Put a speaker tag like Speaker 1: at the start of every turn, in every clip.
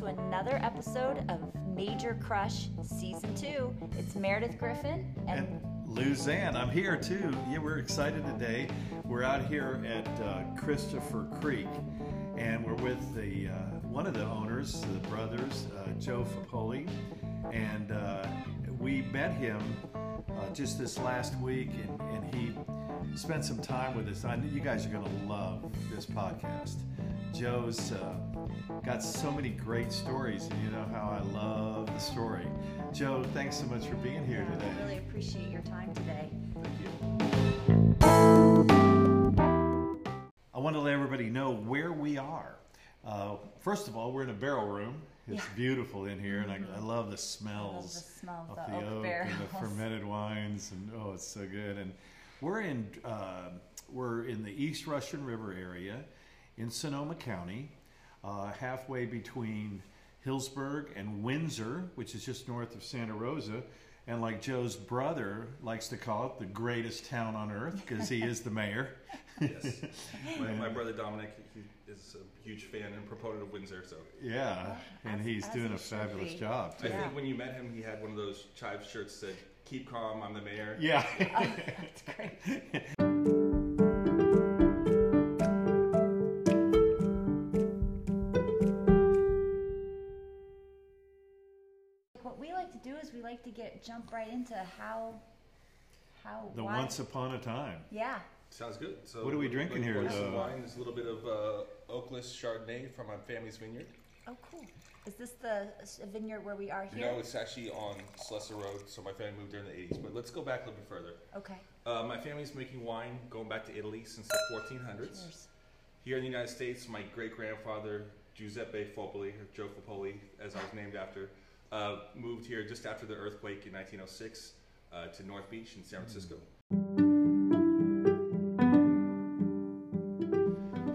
Speaker 1: to another episode of Major Crush Season 2. It's Meredith Griffin and,
Speaker 2: And Luzanne, I'm here too. Yeah, we're excited today. We're out here at uh, Christopher Creek, and we're with the uh, one of the owners, the brothers, uh, Joe Fapoli, and uh, we met him uh, just this last week, and, and he spent some time with us. I know you guys are going to love this podcast. Joe's uh, got so many great stories, and you know how I love the story. Joe, thanks so much for being here
Speaker 1: I
Speaker 2: today.
Speaker 1: I really appreciate your time today. Thank you.
Speaker 2: I want to let everybody know where we are. Uh, first of all, we're in a barrel room. It's
Speaker 1: Yeah. Mm-hmm.
Speaker 2: beautiful in here, and I, I love the smells
Speaker 1: love the smell
Speaker 2: of
Speaker 1: of
Speaker 2: the
Speaker 1: the, oak,
Speaker 2: oak and the fermented wines, and oh, it's so good. And we're in uh, we're in the East Russian River area in Sonoma County, uh, halfway between Healdsburg and Windsor, which is just north of Santa Rosa. And like Joe's brother likes to call it, the greatest town on earth because he is the mayor.
Speaker 3: Yes. My, my brother Dominic he is a huge fan and proponent of Windsor. So
Speaker 2: Yeah, and
Speaker 1: as-
Speaker 2: he's
Speaker 1: as
Speaker 2: doing
Speaker 1: he
Speaker 2: a fabulous
Speaker 1: be.
Speaker 2: job
Speaker 3: I.
Speaker 1: Yeah.
Speaker 3: think when you met him, he had one of those chive shirts that said "Keep calm, I'm the mayor."
Speaker 2: Yeah.
Speaker 1: That's great. jump right into how how
Speaker 2: the
Speaker 1: why-
Speaker 2: once upon a time.
Speaker 1: yeah
Speaker 3: Sounds good. So
Speaker 2: What are we drinking here,
Speaker 3: This
Speaker 2: though?
Speaker 3: wine is a little bit of uh, Oakless Chardonnay from my family's vineyard.
Speaker 1: oh cool is this the vineyard where we are here
Speaker 3: know, it's actually on Slusser Road, so my family moved there in the 80s. But let's go back a little bit further.
Speaker 1: okay
Speaker 3: Uh, my family's making wine going back to Italy since the 1400s.
Speaker 1: cheers
Speaker 3: Here in the United States, my great grandfather, Giuseppe Fapoli, or Joe Fapoli, as I was named after, uh, moved here just after the earthquake in 1906 uh, to North Beach in San Francisco.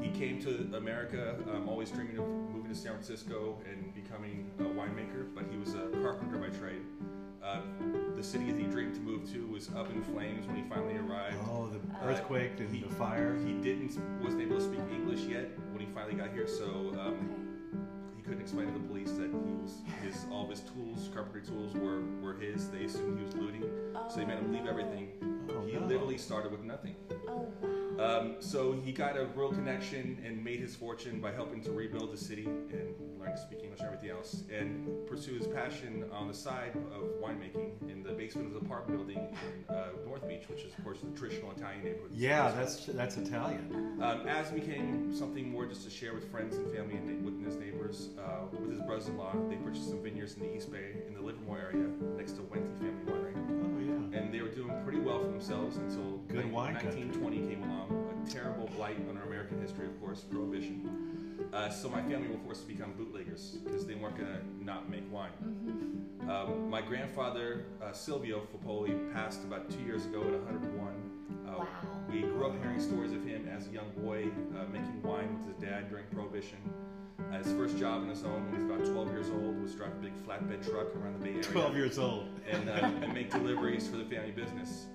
Speaker 3: He came to America, um, always dreaming of moving to San Francisco and becoming a winemaker, but he was a carpenter by trade. Uh, the city that he dreamed to move to was up in flames when he finally arrived.
Speaker 2: Oh, the
Speaker 1: Uh,
Speaker 2: earthquake and
Speaker 3: he-
Speaker 2: the fire.
Speaker 3: He didn't wasn't able to speak English yet when he finally got here, so um,
Speaker 1: okay
Speaker 3: he couldn't explain to the police that he was his all of his tools, carpentry tools, were were his. They assumed he was looting, so they made him leave everything.
Speaker 2: Oh,
Speaker 3: He
Speaker 2: no.
Speaker 3: literally started with nothing.
Speaker 1: oh wow
Speaker 3: Um, so he got a real connection and made his fortune by helping to rebuild the city and learn to speak English and everything else, and pursue his passion on the side of winemaking in the basement of the apartment building in uh, North Beach, which is of course the traditional Italian neighborhood.
Speaker 2: Yeah, that's that's Italian.
Speaker 3: Um, as became something more just to share with friends and family and with his neighbors, uh, with his brothers-in-law, they purchased some vineyards in the East Bay in the Livermore area next to Wente Family Winery,
Speaker 2: yeah.
Speaker 3: And they were doing pretty well for themselves until
Speaker 2: Good
Speaker 3: nin-
Speaker 2: wine country.
Speaker 3: 1920 came along. A terrible blight on our American history, of course, Prohibition. Uh, so my family were forced to become bootleggers because they weren't going to not make wine.
Speaker 1: mm-hmm.
Speaker 3: Um, my grandfather, uh, Silvio Fapoli, passed about two years ago at 101. Uh,
Speaker 1: Wow.
Speaker 3: We grew up hearing stories of him as a young boy uh, making wine with his dad during Prohibition. Uh, his first job on his own when he was about 12 years old was drive a big flatbed truck around the Bay Area
Speaker 2: Twelve years old.
Speaker 3: and, uh, and make deliveries for the family business.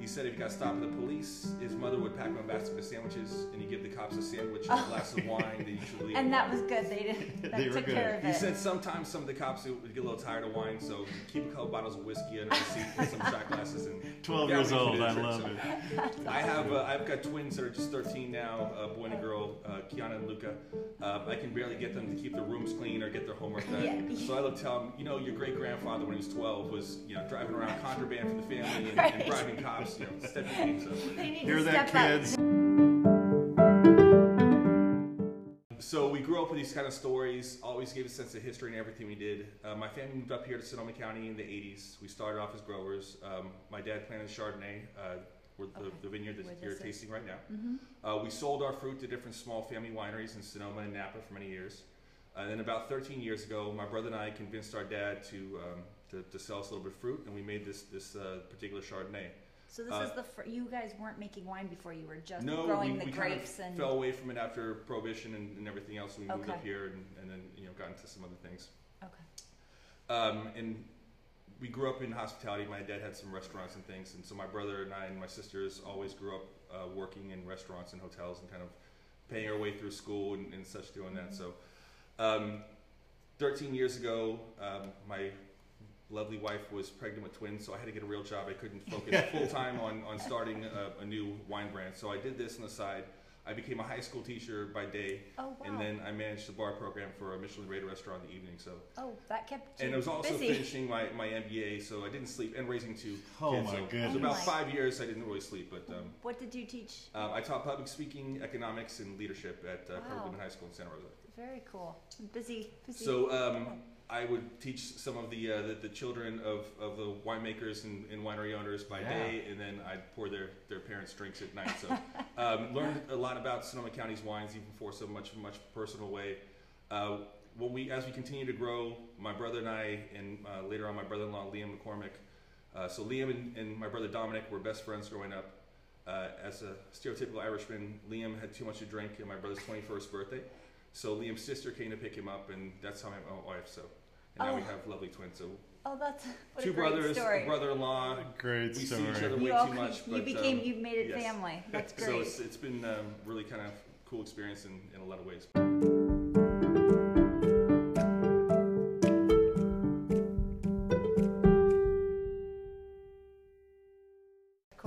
Speaker 3: He said if he got stopped by the police, his mother would pack him a basket of sandwiches and he'd give the cops a sandwich and a glass of wine. They usually leave
Speaker 1: and that was good they did that
Speaker 2: They were
Speaker 1: took
Speaker 2: good.
Speaker 1: care of
Speaker 3: He said sometimes some of the cops would get a little tired of wine, so he'd keep a couple bottles of whiskey under the seat and some shot glasses. And
Speaker 2: Twelve
Speaker 3: yeah,
Speaker 2: years
Speaker 3: we
Speaker 2: old. I
Speaker 3: trick,
Speaker 2: love
Speaker 3: so.
Speaker 2: it.
Speaker 3: I have uh, I've got twins that are just 13 now, a boy and a girl, uh, Kiana and Luca. Uh, I can barely get them to keep their rooms clean or get their homework done.
Speaker 1: Yeah.
Speaker 3: So I look tell them, you know, your great grandfather when he was 12 was you know driving around contraband for the family and,
Speaker 1: Right.
Speaker 3: and bribing cops. You know, step your game. So.
Speaker 1: they need
Speaker 2: Hear
Speaker 1: to
Speaker 2: that,
Speaker 1: step up.
Speaker 2: kids?
Speaker 3: So we grew up with these kind of stories, always gave a sense of history in everything we did. Uh, my family moved up here to Sonoma County in the 80s. We started off as growers. Um, my dad planted Chardonnay, uh, where the,
Speaker 1: Okay.
Speaker 3: the vineyard that you're
Speaker 1: is.
Speaker 3: tasting right now.
Speaker 1: Mhm.
Speaker 3: Uh, we sold our fruit to different small family wineries in Sonoma and Napa for many years. And then about 13 years ago, my brother and I convinced our dad to, um, to, to sell us a little bit of fruit, and we made this, this uh, particular Chardonnay.
Speaker 1: So this
Speaker 3: Uh,
Speaker 1: is the fir- you guys weren't making wine before you were just
Speaker 3: No,
Speaker 1: growing
Speaker 3: we,
Speaker 1: the
Speaker 3: we kind of
Speaker 1: grapes and
Speaker 3: fell away from it after Prohibition and, and everything else. We moved
Speaker 1: Okay.
Speaker 3: up here and, and then you know got into some other things.
Speaker 1: okay.
Speaker 3: Um, and we grew up in hospitality. My dad had some restaurants and things, and so my brother and I and my sisters always grew up uh, working in restaurants and hotels and kind of paying our way through school and, and such doing that. So um, 13 years ago, um, my lovely wife was pregnant with twins, so I had to get a real job. I couldn't focus full time on, on starting a, a new wine brand. So I did this on the side. I became a high school teacher by day,
Speaker 1: Oh, wow.
Speaker 3: and then I managed the bar program for a Michelin rated restaurant in the evening. So,
Speaker 1: oh, that kept you
Speaker 3: and I was also
Speaker 1: busy.
Speaker 3: finishing my, my MBA, so I didn't sleep, and raising two
Speaker 2: Oh,
Speaker 3: kids.
Speaker 2: Oh, my
Speaker 3: so It was about
Speaker 1: Oh,
Speaker 3: five years I didn't really sleep, but um,
Speaker 1: What did you teach?
Speaker 3: um, I taught public speaking, economics, and leadership at uh,
Speaker 1: Wow.
Speaker 3: Cardinal Newman High School in Santa Rosa.
Speaker 1: Very cool. Busy, busy.
Speaker 3: So um, I would teach some of the, uh, the the children of, of the winemakers and, and winery owners by
Speaker 2: Yeah.
Speaker 3: day, and then I'd pour their, their parents' drinks at night. So um, learned a lot about Sonoma County's wines, even for so much much personal way. Uh, when we as we continue to grow, my brother and I, and uh, later on my brother-in-law Liam McCormick. Uh, so Liam and, and my brother Dominic were best friends growing up. Uh, as a stereotypical Irishman, Liam had too much to drink on my brother's 21st birthday. So Liam's sister came to pick him up, and that's how I met my wife. So, and now we
Speaker 1: Oh.
Speaker 3: have lovely twins. So
Speaker 1: oh, that's what
Speaker 3: two
Speaker 1: a great
Speaker 3: brothers,
Speaker 1: story.
Speaker 3: a brother-in-law.
Speaker 2: Great
Speaker 3: We
Speaker 2: story.
Speaker 3: see each other
Speaker 1: you
Speaker 3: way
Speaker 1: all
Speaker 3: too much,
Speaker 1: you
Speaker 3: but,
Speaker 1: became
Speaker 3: um,
Speaker 1: you made it
Speaker 3: yes.
Speaker 1: family. That's great.
Speaker 3: So it's, it's been um, really kind of cool experience in, in a lot of ways.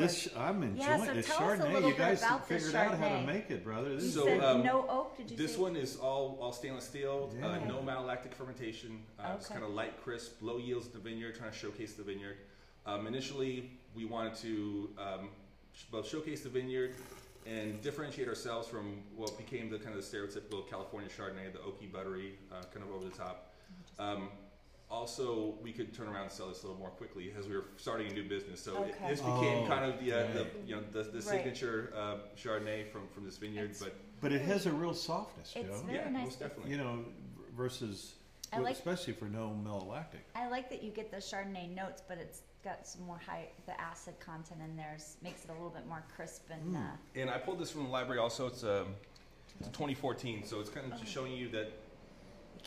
Speaker 2: This I'm enjoying
Speaker 1: Yeah, so
Speaker 2: this
Speaker 1: tell us a
Speaker 2: Chardonnay.
Speaker 1: little
Speaker 2: You
Speaker 1: bit
Speaker 2: guys
Speaker 1: about this
Speaker 2: figured out how to
Speaker 1: Chardonnay.
Speaker 2: make it, brother. This
Speaker 1: you
Speaker 2: is
Speaker 3: So,
Speaker 1: said
Speaker 3: um,
Speaker 1: no oak. Did you
Speaker 3: This
Speaker 1: say?
Speaker 3: one is all, all stainless steel, uh, no malolactic fermentation. Uh, It's kind of light, crisp, low yields in the vineyard, trying to showcase the vineyard. Um, initially, we wanted to um, both showcase the vineyard and differentiate ourselves from what became the kind of the stereotypical California Chardonnay, the oaky, buttery, uh, kind of over the top. Also, we could turn around and sell this a little more quickly as we were starting a new business. So it, this became
Speaker 2: Oh,
Speaker 3: kind of the, uh, the you know the, the
Speaker 1: Right.
Speaker 3: signature uh, Chardonnay from, from this vineyard.
Speaker 1: It's-
Speaker 3: But
Speaker 2: But it has a real softness,
Speaker 1: It's
Speaker 2: Joe.
Speaker 1: very
Speaker 3: yeah,
Speaker 1: nice.
Speaker 3: most definitely.
Speaker 2: You know, versus well,
Speaker 1: like-
Speaker 2: especially for no malolactic.
Speaker 1: I like that you get the Chardonnay notes, but it's got some more high. The acid content in there makes it a little bit more crisp and.
Speaker 2: Mm.
Speaker 1: Uh,
Speaker 3: And I pulled this from the library also. It's, um, it's 2014, so it's kind of just showing you that
Speaker 1: it can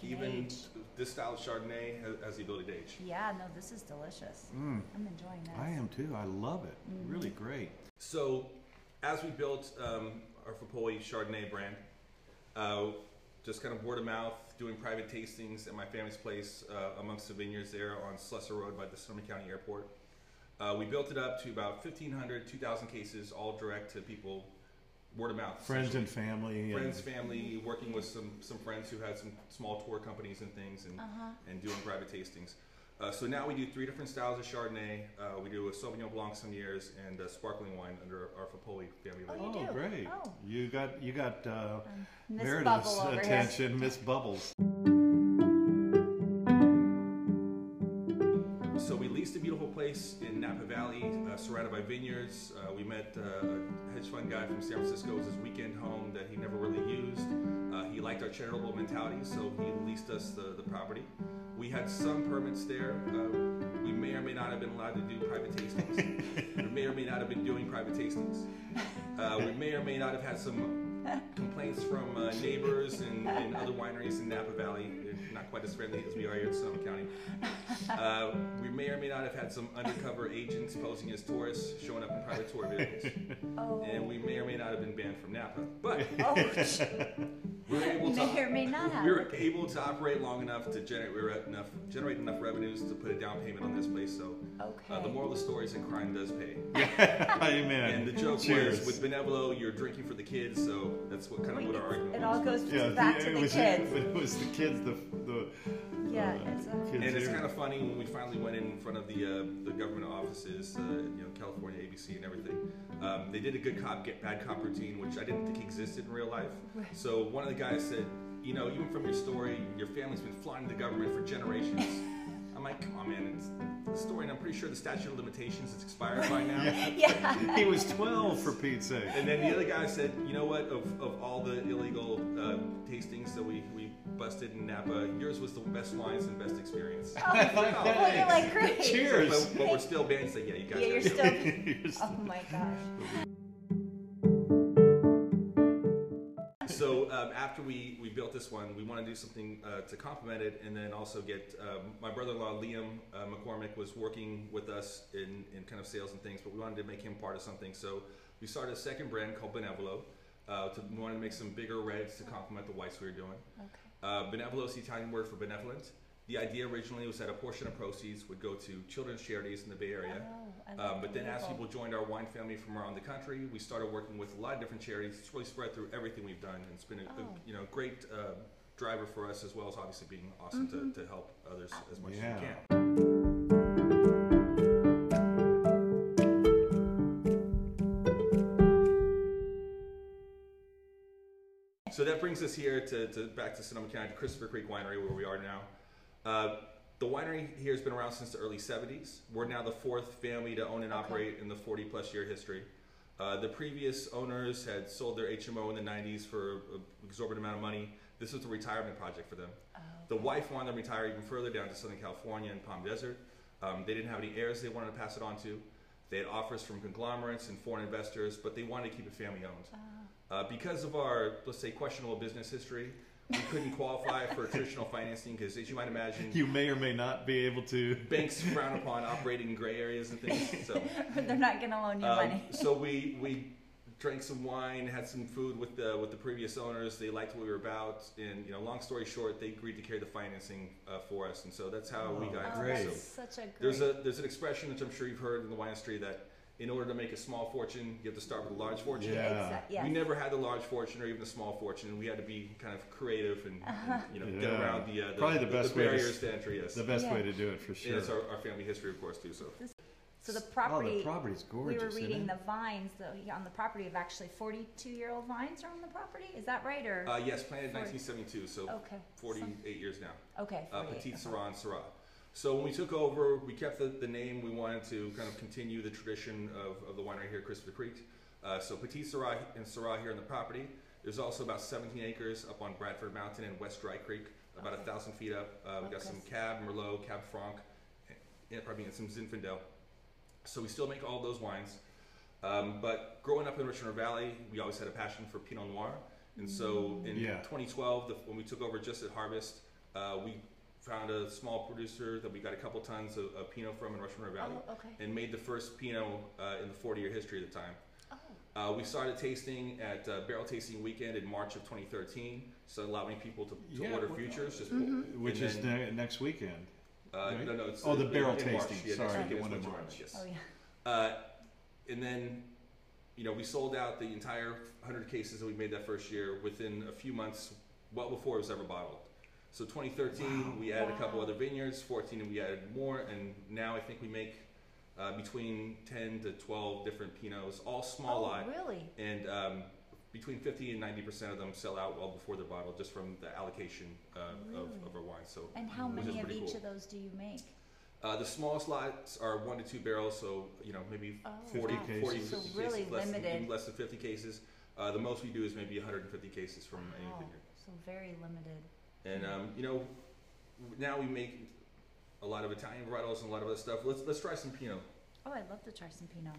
Speaker 3: even
Speaker 1: age.
Speaker 3: this style of Chardonnay has, has the ability to age.
Speaker 1: Yeah, no, this is delicious.
Speaker 2: Mm,
Speaker 1: I'm enjoying this.
Speaker 2: I am too. I love it.
Speaker 1: Mm-hmm.
Speaker 2: Really great.
Speaker 3: So as we built um, our Fapoli Chardonnay brand, uh, just kind of word of mouth, doing private tastings at my family's place uh, amongst the vineyards there on Slusser Road by the Sonoma County Airport. Uh, we built it up to about 1,500, 2,000 cases, all direct to people, word of mouth.
Speaker 2: Friends and family.
Speaker 3: friends,
Speaker 2: and,
Speaker 3: family, working with some some friends who had some small tour companies and things, and
Speaker 1: Uh huh.
Speaker 3: and doing private tastings. Uh, so now we do three different styles of Chardonnay. Uh, we do a Sauvignon Blanc some years and a sparkling wine under our Fapoli family
Speaker 1: Oh,
Speaker 3: label.
Speaker 1: you
Speaker 2: oh, great.
Speaker 1: Oh.
Speaker 2: You got you got uh,
Speaker 1: Miss
Speaker 2: Meredith's attention, Miss Bubbles.
Speaker 3: Napa Valley, uh, surrounded by vineyards. Uh, we met uh, a hedge fund guy from San Francisco. It was his weekend home that he never really used. Uh, he liked our charitable mentality, so he leased us the, the property. We had some permits there. Uh, we may or may not have been allowed to do private tastings. we may or may not have been doing private tastings. Uh, we may or may not have had some complaints from uh, neighbors and, and other wineries in Napa Valley. They're not quite as friendly as we are here in Sonoma County. Uh, we may or may not have had some undercover agents posing as tourists showing up in private tour vehicles.
Speaker 1: Oh.
Speaker 3: And we may or may not have been banned from Napa. But
Speaker 1: oh,
Speaker 3: we were able to
Speaker 1: or may not have.
Speaker 3: we were able to operate long enough to generate we were enough generate enough revenues to put a down payment on this place. So
Speaker 1: okay.
Speaker 3: uh, the moral of the story is that crime does pay.
Speaker 2: Amen.
Speaker 3: And the joke
Speaker 2: Cheers.
Speaker 3: was with Benevolo, you're drinking for the kids, so that's what kind of what our argument
Speaker 1: it
Speaker 3: was.
Speaker 1: all goes
Speaker 2: yeah,
Speaker 1: back
Speaker 2: the-
Speaker 1: to
Speaker 2: it
Speaker 1: the
Speaker 2: was,
Speaker 1: kids.
Speaker 2: It was the kids. The the
Speaker 1: Yeah, it's a-
Speaker 3: And it's kind of funny when we finally went in front of the uh, the government offices, uh, you know, California ABC and everything. Um, they did a good cop get bad cop routine, which I didn't think existed in real life. So one of the guys said, you know, even from your story, your family's been flying the government for generations. I'm like, come on, man, it's the story, and I'm pretty sure the statute of limitations has expired by now.
Speaker 1: yeah.
Speaker 2: he was 12 for Pete's sake.
Speaker 3: And then the other guy said, you know what? Of, of all the illegal uh, tastings that we, we busted in Napa, yours was the best wines and best experience.
Speaker 1: Oh, well, you're like great.
Speaker 2: Cheers.
Speaker 3: But, but we're still banned. So yeah, you guys.
Speaker 1: Yeah, you're
Speaker 3: gotta do it.
Speaker 1: still.
Speaker 2: You're
Speaker 1: Oh my gosh.
Speaker 3: So um, after we, we built this one, we want to do something uh, to complement it, and then also get um, my brother-in-law Liam uh, McCormick was working with us in, in kind of sales and things, but we wanted to make him part of something. So we started a second brand called Benevolo. Uh, to, we wanted to make some bigger reds to complement the whites we were doing.
Speaker 1: Okay.
Speaker 3: Uh, benevolos, the Italian word for benevolent. The idea originally was that a portion of proceeds would go to children's charities in the Bay Area.
Speaker 1: Oh,
Speaker 3: Um, but then as people joined our wine family from around the country, we started working with a lot of different charities. It's really spread through everything we've done, and it's been a, a,
Speaker 1: Oh.
Speaker 3: you know great uh, driver for us as well as obviously being awesome
Speaker 1: Mhm.
Speaker 3: to, to help others as much
Speaker 2: Yeah.
Speaker 3: as we can. So that brings us here to, to back to Sonoma County, to Christopher Creek Winery, where we are now. Uh, the winery here has been around since the early 70s. We're now the fourth family to own and
Speaker 1: Okay.
Speaker 3: operate in the 40 plus year history. Uh, the previous owners had sold their HMO in the 90s for an exorbitant amount of money. This was a retirement project for them.
Speaker 1: Oh,
Speaker 3: The wife wanted to retire even further down to Southern California and Palm Desert. Um, they didn't have any heirs they wanted to pass it on to. They had offers from conglomerates and foreign investors, but they wanted to keep it family owned.
Speaker 1: oh.
Speaker 3: Uh, because of our, let's say, questionable business history, we couldn't qualify for traditional financing because, as you might imagine,
Speaker 2: You may or may not be able to.
Speaker 3: banks frown upon operating in gray areas and things. So,
Speaker 1: They're not gonna loan you
Speaker 3: um,
Speaker 1: money.
Speaker 3: so we we drank some wine, had some food with the with the previous owners. They liked what we were about, and you know, long story short, they agreed to carry the financing uh, for us, and so that's how we
Speaker 2: Oh,
Speaker 3: got
Speaker 1: Oh,
Speaker 3: into it.
Speaker 2: great.
Speaker 3: So
Speaker 1: such a great.
Speaker 3: there's a there's an expression which I'm sure you've heard in the wine industry that in order to make a small fortune, you have to start with a large fortune.
Speaker 2: Yeah.
Speaker 1: Exa- yes.
Speaker 3: We never had the large fortune or even the small fortune, and we had to be kind of creative and, and, you know get around the, uh, the
Speaker 2: Probably the best way
Speaker 3: barriers
Speaker 2: s-
Speaker 3: to entry. Yes,
Speaker 2: The best
Speaker 1: Yeah.
Speaker 2: way to do it for
Speaker 3: and
Speaker 2: sure.
Speaker 3: it's our, our family history, of course, too. So
Speaker 1: so the property,
Speaker 2: Oh, the
Speaker 1: property.
Speaker 2: property's
Speaker 1: we
Speaker 2: gorgeous.
Speaker 1: were
Speaker 2: isn't
Speaker 1: reading the vines though, on the property of actually 42 year old vines are on the property. Is that right or?
Speaker 3: uh, yes, planted
Speaker 1: Forty.
Speaker 3: 1972, so
Speaker 1: okay.
Speaker 3: 48
Speaker 1: some-
Speaker 3: years now.
Speaker 1: okay.
Speaker 3: Uh,
Speaker 1: 48,
Speaker 3: Petit
Speaker 1: okay.
Speaker 3: Syrah and Syrah. So when we took over, we kept the, the name. We wanted to kind of continue the tradition of, of the winery here at Christopher Creek. Uh, so Petit Syrah and Syrah here on the property. There's also about 17 acres up on Bradford Mountain and West Dry Creek, about a
Speaker 1: Okay.
Speaker 3: thousand feet up. Uh, we got
Speaker 1: Okay.
Speaker 3: some Cab, Merlot, Cab Franc, and probably some Zinfandel. So we still make all those wines. Um, but growing up in Russian River Valley, we always had a passion for Pinot Noir. And so in
Speaker 2: Yeah.
Speaker 3: 2012, the, when we took over just at Harvest, uh, we found a small producer that we got a couple tons of, of Pinot from in Russian River Valley
Speaker 1: Oh, okay.
Speaker 3: and made the first Pinot uh, in the 40 year history at the time.
Speaker 1: Oh,
Speaker 3: Uh, we started tasting at uh, Barrel Tasting Weekend in March of 2013, so allowing people to, to
Speaker 2: Yeah,
Speaker 3: order
Speaker 2: well,
Speaker 3: futures. Just
Speaker 1: Mm-hmm.
Speaker 2: Which is
Speaker 3: then-
Speaker 2: ne- next weekend.
Speaker 3: uh,
Speaker 2: right?
Speaker 3: no, no, it's
Speaker 2: Oh, the
Speaker 3: in-
Speaker 2: barrel
Speaker 3: in March.
Speaker 2: tasting.
Speaker 3: Yeah,
Speaker 2: Sorry,
Speaker 3: weekend
Speaker 2: the one in
Speaker 3: March,
Speaker 2: March.
Speaker 3: Yes.
Speaker 1: oh yeah.
Speaker 3: Uh, and then, you know, we sold out the entire 100 cases that we made that first year within a few months, well before it was ever bottled. So 2013,
Speaker 2: Wow.
Speaker 3: we added a couple other vineyards. 14, and we added more, and now I think we make uh, between 10 to 12 different Pinots, all small
Speaker 1: oh,
Speaker 3: lot,
Speaker 1: really?
Speaker 3: and um, between 50 and 90 percent of them sell out well before they're bottled, just from the allocation uh, of,
Speaker 1: Really?
Speaker 3: of our wine. So
Speaker 1: And how many of each
Speaker 3: cool.
Speaker 1: of those do you make?
Speaker 3: uh, the smallest lots are one to two barrels, so you know maybe
Speaker 1: Oh,
Speaker 3: 40,
Speaker 1: wow.
Speaker 3: 40
Speaker 2: cases.
Speaker 3: 50
Speaker 1: So really
Speaker 3: cases, less than, less than 50 cases. Uh, the most we do is maybe 150 cases from any
Speaker 1: Wow.
Speaker 3: vineyard.
Speaker 1: So very limited.
Speaker 3: And um, you know, now we make a lot of Italian varietals and a lot of other stuff. Let's let's try some Pinot.
Speaker 1: Oh, I'd love to try some Pinot.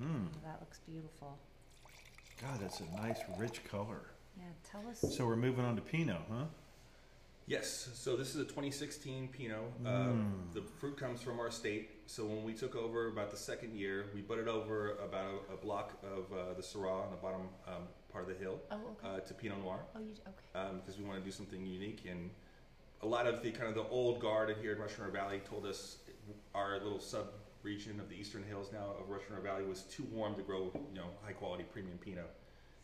Speaker 2: Mm.
Speaker 1: Oh, that looks beautiful.
Speaker 2: God, that's a nice, rich color.
Speaker 1: Yeah, tell us.
Speaker 2: So we're moving on to Pinot, huh?
Speaker 3: Yes. So this is a 2016 Pinot. Uh,
Speaker 2: Mm.
Speaker 3: the fruit comes from our state. So when we took over about the second year, we budded over about a, a block of uh, the Syrah on the bottom um, part of the hill
Speaker 1: oh, okay.
Speaker 3: uh, to Pinot Noir.
Speaker 1: oh, you okay?
Speaker 3: because we want to do something unique. And a lot of the kind of the old guard in here in Russian River Valley told us our little sub region of the eastern hills now of Russian River Valley was too warm to grow, you know, high quality premium Pinot.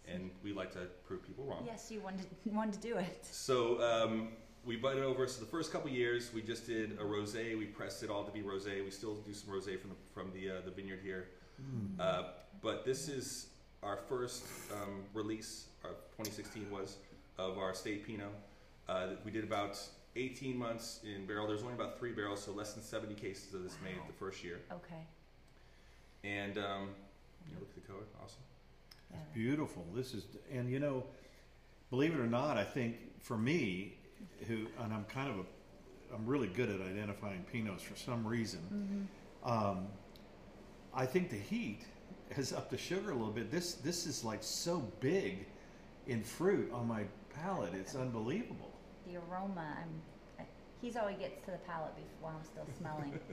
Speaker 3: And we like to prove people wrong.
Speaker 1: Yes, you wanted wanted to do it.
Speaker 3: So um, we budded over. So the first couple years, we just did a rosé. We pressed it all to be rosé. We still do some rosé from the from the uh, the vineyard here.
Speaker 2: Mm.
Speaker 3: Uh, but this is our first um, release, our 2016 was, of our state Pinot. Uh, we did about 18 months in barrel. There's only about three barrels, so less than 70 cases of this made the first year.
Speaker 1: Okay.
Speaker 3: And um, you know, look at the color, awesome.
Speaker 1: Yeah.
Speaker 2: Beautiful. This is, and you know, believe it or not, I think for me, who, and I'm kind of a, I'm really good at identifying Pinots for some reason.
Speaker 1: Mm-hmm.
Speaker 2: Um, I think the heat has upped the sugar a little bit. This, this is like so big in fruit on my palate. It's unbelievable.
Speaker 1: The aroma, I'm. He's always gets to the palate before while I'm still smelling.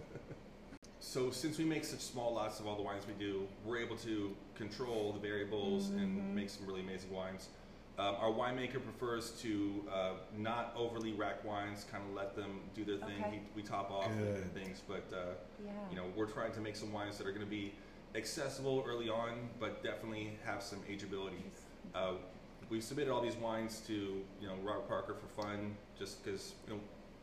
Speaker 3: So since we make such small lots of all the wines we do, we're able to control the variables and make some really amazing wines. Um, our winemaker prefers to uh, not overly rack wines, kind of let them do their thing.
Speaker 1: Okay.
Speaker 3: He, we top off and
Speaker 2: Good.
Speaker 3: things, but uh,
Speaker 1: yeah.
Speaker 3: you know we're trying to make some wines that are going to be accessible early on, but definitely have some ageability. Uh, we've submitted all these wines to you know Robert Parker for fun, just because you know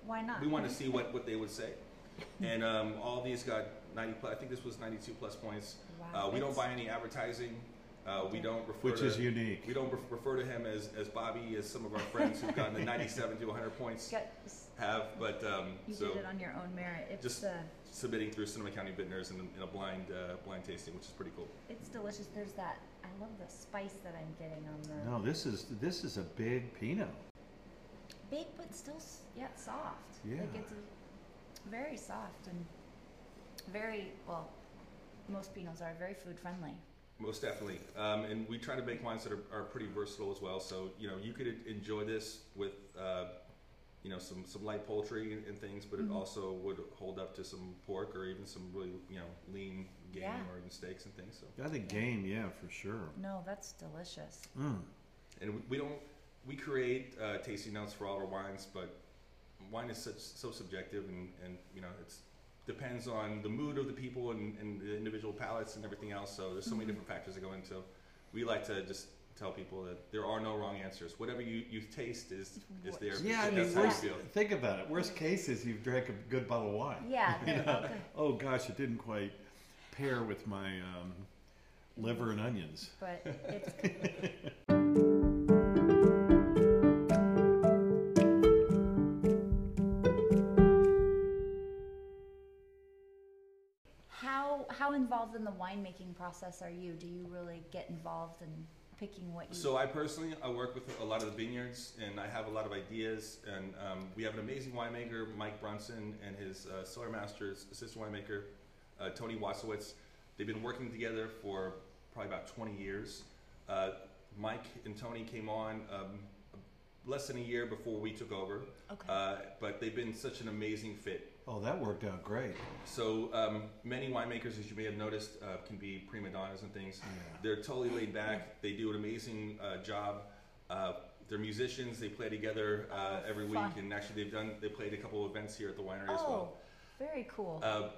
Speaker 1: Why not?
Speaker 3: we want to see what, what they would say. And um, all of these got 90 plus, I think this was 92 plus points.
Speaker 1: Wow,
Speaker 3: Uh, we don't buy any advertising. Uh, we don't refer
Speaker 2: Which
Speaker 3: to,
Speaker 2: is unique.
Speaker 3: we don't refer to him as, as Bobby, as some of our friends who've gotten the 97 to 100 points
Speaker 1: Got,
Speaker 3: have. But um,
Speaker 1: you
Speaker 3: so
Speaker 1: did it on your own merit. It's
Speaker 3: just-
Speaker 1: uh,
Speaker 3: submitting through Sonoma County Vintners in, in a blind uh, blind tasting, which is pretty cool.
Speaker 1: it's delicious. There's that. I love the spice that I'm getting on the
Speaker 2: No, this is this is a big Pinot.
Speaker 1: big, but still s- yet soft.
Speaker 2: Yeah.
Speaker 1: Like it's a, very soft and very well. Most Pinots are very food friendly.
Speaker 3: Most definitely. Um, and we try to make wines that are, are pretty versatile as well. So, you know, you could enjoy this with, uh, you know, some, some light poultry and, and things, but
Speaker 1: Mhm.
Speaker 3: it also would hold up to some pork or even some really, you know, lean game
Speaker 1: Yeah.
Speaker 3: or even steaks and things. So,
Speaker 2: I think game, yeah, for sure.
Speaker 1: No, that's delicious.
Speaker 2: Mm.
Speaker 3: and we, we don't, we create uh, tasting notes for all our wines, but wine is such, so subjective and, and, you know, it's, depends on the mood of the people and, and the individual palates and everything else. So there's so many
Speaker 1: Mhm.
Speaker 3: different factors that go into. We like to just tell people that there are no wrong answers. Whatever you, you taste is is there.
Speaker 2: Yeah, I mean,
Speaker 3: that's you
Speaker 2: worst,
Speaker 3: feel.
Speaker 2: think about it. Worst case is you've drank a good bottle of wine.
Speaker 1: Yeah.
Speaker 2: You know?
Speaker 1: okay.
Speaker 2: Oh gosh, it didn't quite pair with my um, liver and onions.
Speaker 1: But it's involved in the winemaking process are you? Do you really get involved in picking what you?
Speaker 3: So I personally, I work with a lot of the vineyards, and I have a lot of ideas. And um, we have an amazing winemaker, Mike Brunson, and his uh, cellar master's assistant winemaker, uh, Tony Wasowitz. They've been working together for probably about 20 years. Uh, Mike and Tony came on um, less than a year before we took over,
Speaker 1: okay.
Speaker 3: uh, but they've been such an amazing fit.
Speaker 2: Oh, that worked out great.
Speaker 3: So um, many winemakers, as you may have noticed, uh, can be prima donnas and things.
Speaker 2: Yeah.
Speaker 3: They're totally laid back. They do an amazing uh, job. Uh, they're musicians. They play together uh,
Speaker 1: Oh,
Speaker 3: every
Speaker 1: fun.
Speaker 3: week, and actually they've done. They played a couple of events here at the winery
Speaker 1: oh,
Speaker 3: as well.
Speaker 1: very cool.
Speaker 3: Uh,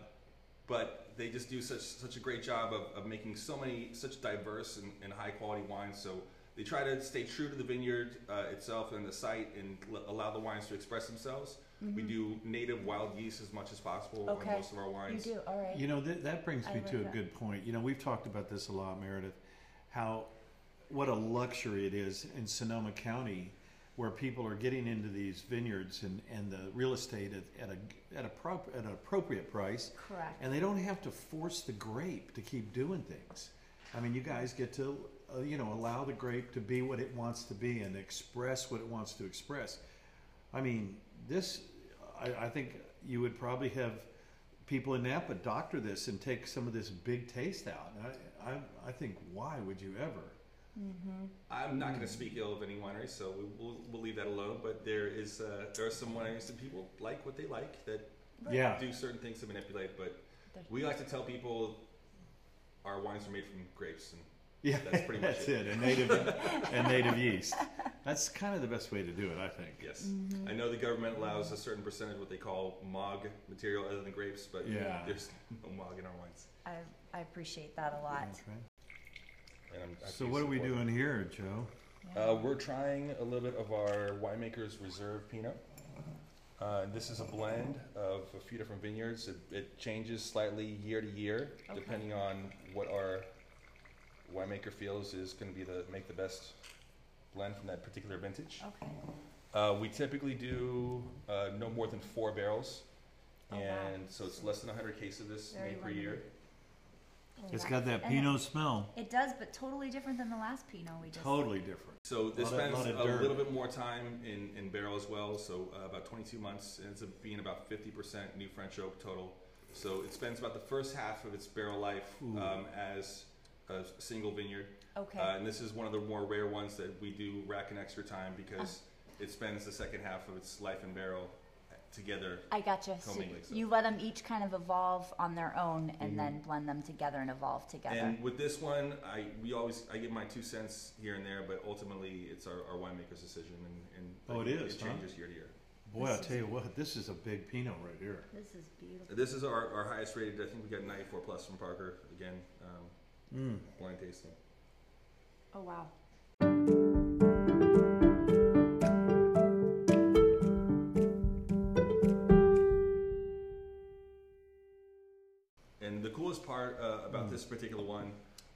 Speaker 3: but they just do such such a great job of, of making so many such diverse and, and high quality wines. So they try to stay true to the vineyard uh, itself and the site, and l- allow the wines to express themselves. We
Speaker 1: Mhm.
Speaker 3: do native wild yeast as much as possible
Speaker 1: Okay.
Speaker 3: on most of our wines.
Speaker 1: You
Speaker 3: wines.
Speaker 1: do all right.
Speaker 2: You know, th- that brings me
Speaker 1: like
Speaker 2: to a
Speaker 1: that.
Speaker 2: good point. You know, we've talked about this a lot, Meredith, how what a luxury it is in Sonoma County where people are getting into these vineyards and, and the real estate at, at, a, at, a prop, at an appropriate price.
Speaker 1: Correct.
Speaker 2: And they don't have to force the grape to keep doing things. I mean, you guys get to, uh, you know, allow the grape to be what it wants to be and express what it wants to express. I mean, this, I, I think you would probably have people in Napa doctor this and take some of this big taste out. I, I, I think, why would you ever?
Speaker 1: mm-hmm.
Speaker 3: I'm not going to speak ill of any wineries, so we, we'll, we'll leave that alone. But there is uh, there are some wineries that people like what they like that
Speaker 2: Yeah.
Speaker 3: do certain things to manipulate. But we like to tell people our wines are made from grapes, and
Speaker 2: Yeah,
Speaker 3: That's pretty much
Speaker 2: that's
Speaker 3: it.
Speaker 2: it. A native, a native yeast. That's kind of the best way to do it, I think.
Speaker 3: yes,
Speaker 1: Mm-hmm.
Speaker 3: I know the government allows a certain percentage of what they call MOG material other than grapes, but
Speaker 2: Yeah.
Speaker 3: there's no MOG in our wines.
Speaker 1: I I appreciate that a lot.
Speaker 2: That's right.
Speaker 3: And I'm,
Speaker 2: So what are we
Speaker 3: support
Speaker 2: doing here, Joe?
Speaker 1: Yeah.
Speaker 3: Uh, we're trying a little bit of our winemaker's reserve Pinot. Uh, this is a blend of a few different vineyards. It, it changes slightly year to year,
Speaker 1: Okay.
Speaker 3: depending on what our winemaker feels is going to be the make the best blend from that particular vintage.
Speaker 1: okay.
Speaker 3: Uh, we typically do uh, no more than four barrels,
Speaker 1: Oh, wow.
Speaker 3: and so it's less than 100 cases of this
Speaker 1: Very
Speaker 3: made per year.
Speaker 1: Oh,
Speaker 2: It's
Speaker 1: wow.
Speaker 2: got that
Speaker 1: And it-
Speaker 2: Pinot smell.
Speaker 1: It does, but totally different than the last Pinot we just.
Speaker 2: Totally different.
Speaker 3: So this spends
Speaker 2: of
Speaker 3: a
Speaker 2: dirt.
Speaker 3: little bit more time in, in barrel as well, so uh, about 22 months, and it's a, being about 50% new French oak total. So it spends about the first half of its barrel life um, as a single vineyard,
Speaker 1: Okay.
Speaker 3: uh, and this is one of the more rare ones that we do rack an extra time because
Speaker 1: Ah.
Speaker 3: it spends the second half of its life in barrel together.
Speaker 1: I gotcha. So
Speaker 3: Co-mingling
Speaker 1: you let them each kind of evolve on their own and then blend them together and evolve together.
Speaker 3: And with this one, I we always I give my two cents here and there, but ultimately it's our, our winemaker's decision, and, and
Speaker 2: Oh, it is,
Speaker 3: it
Speaker 2: huh?
Speaker 3: changes year to year.
Speaker 2: Boy, I'll tell you what, this is a big Pinot right here.
Speaker 1: this is beautiful.
Speaker 3: This is our, our highest rated. I think we got 94 plus from Parker again. Um,
Speaker 2: Mm.
Speaker 3: blind tasting.
Speaker 1: Oh wow.
Speaker 3: And the coolest part uh, about this particular one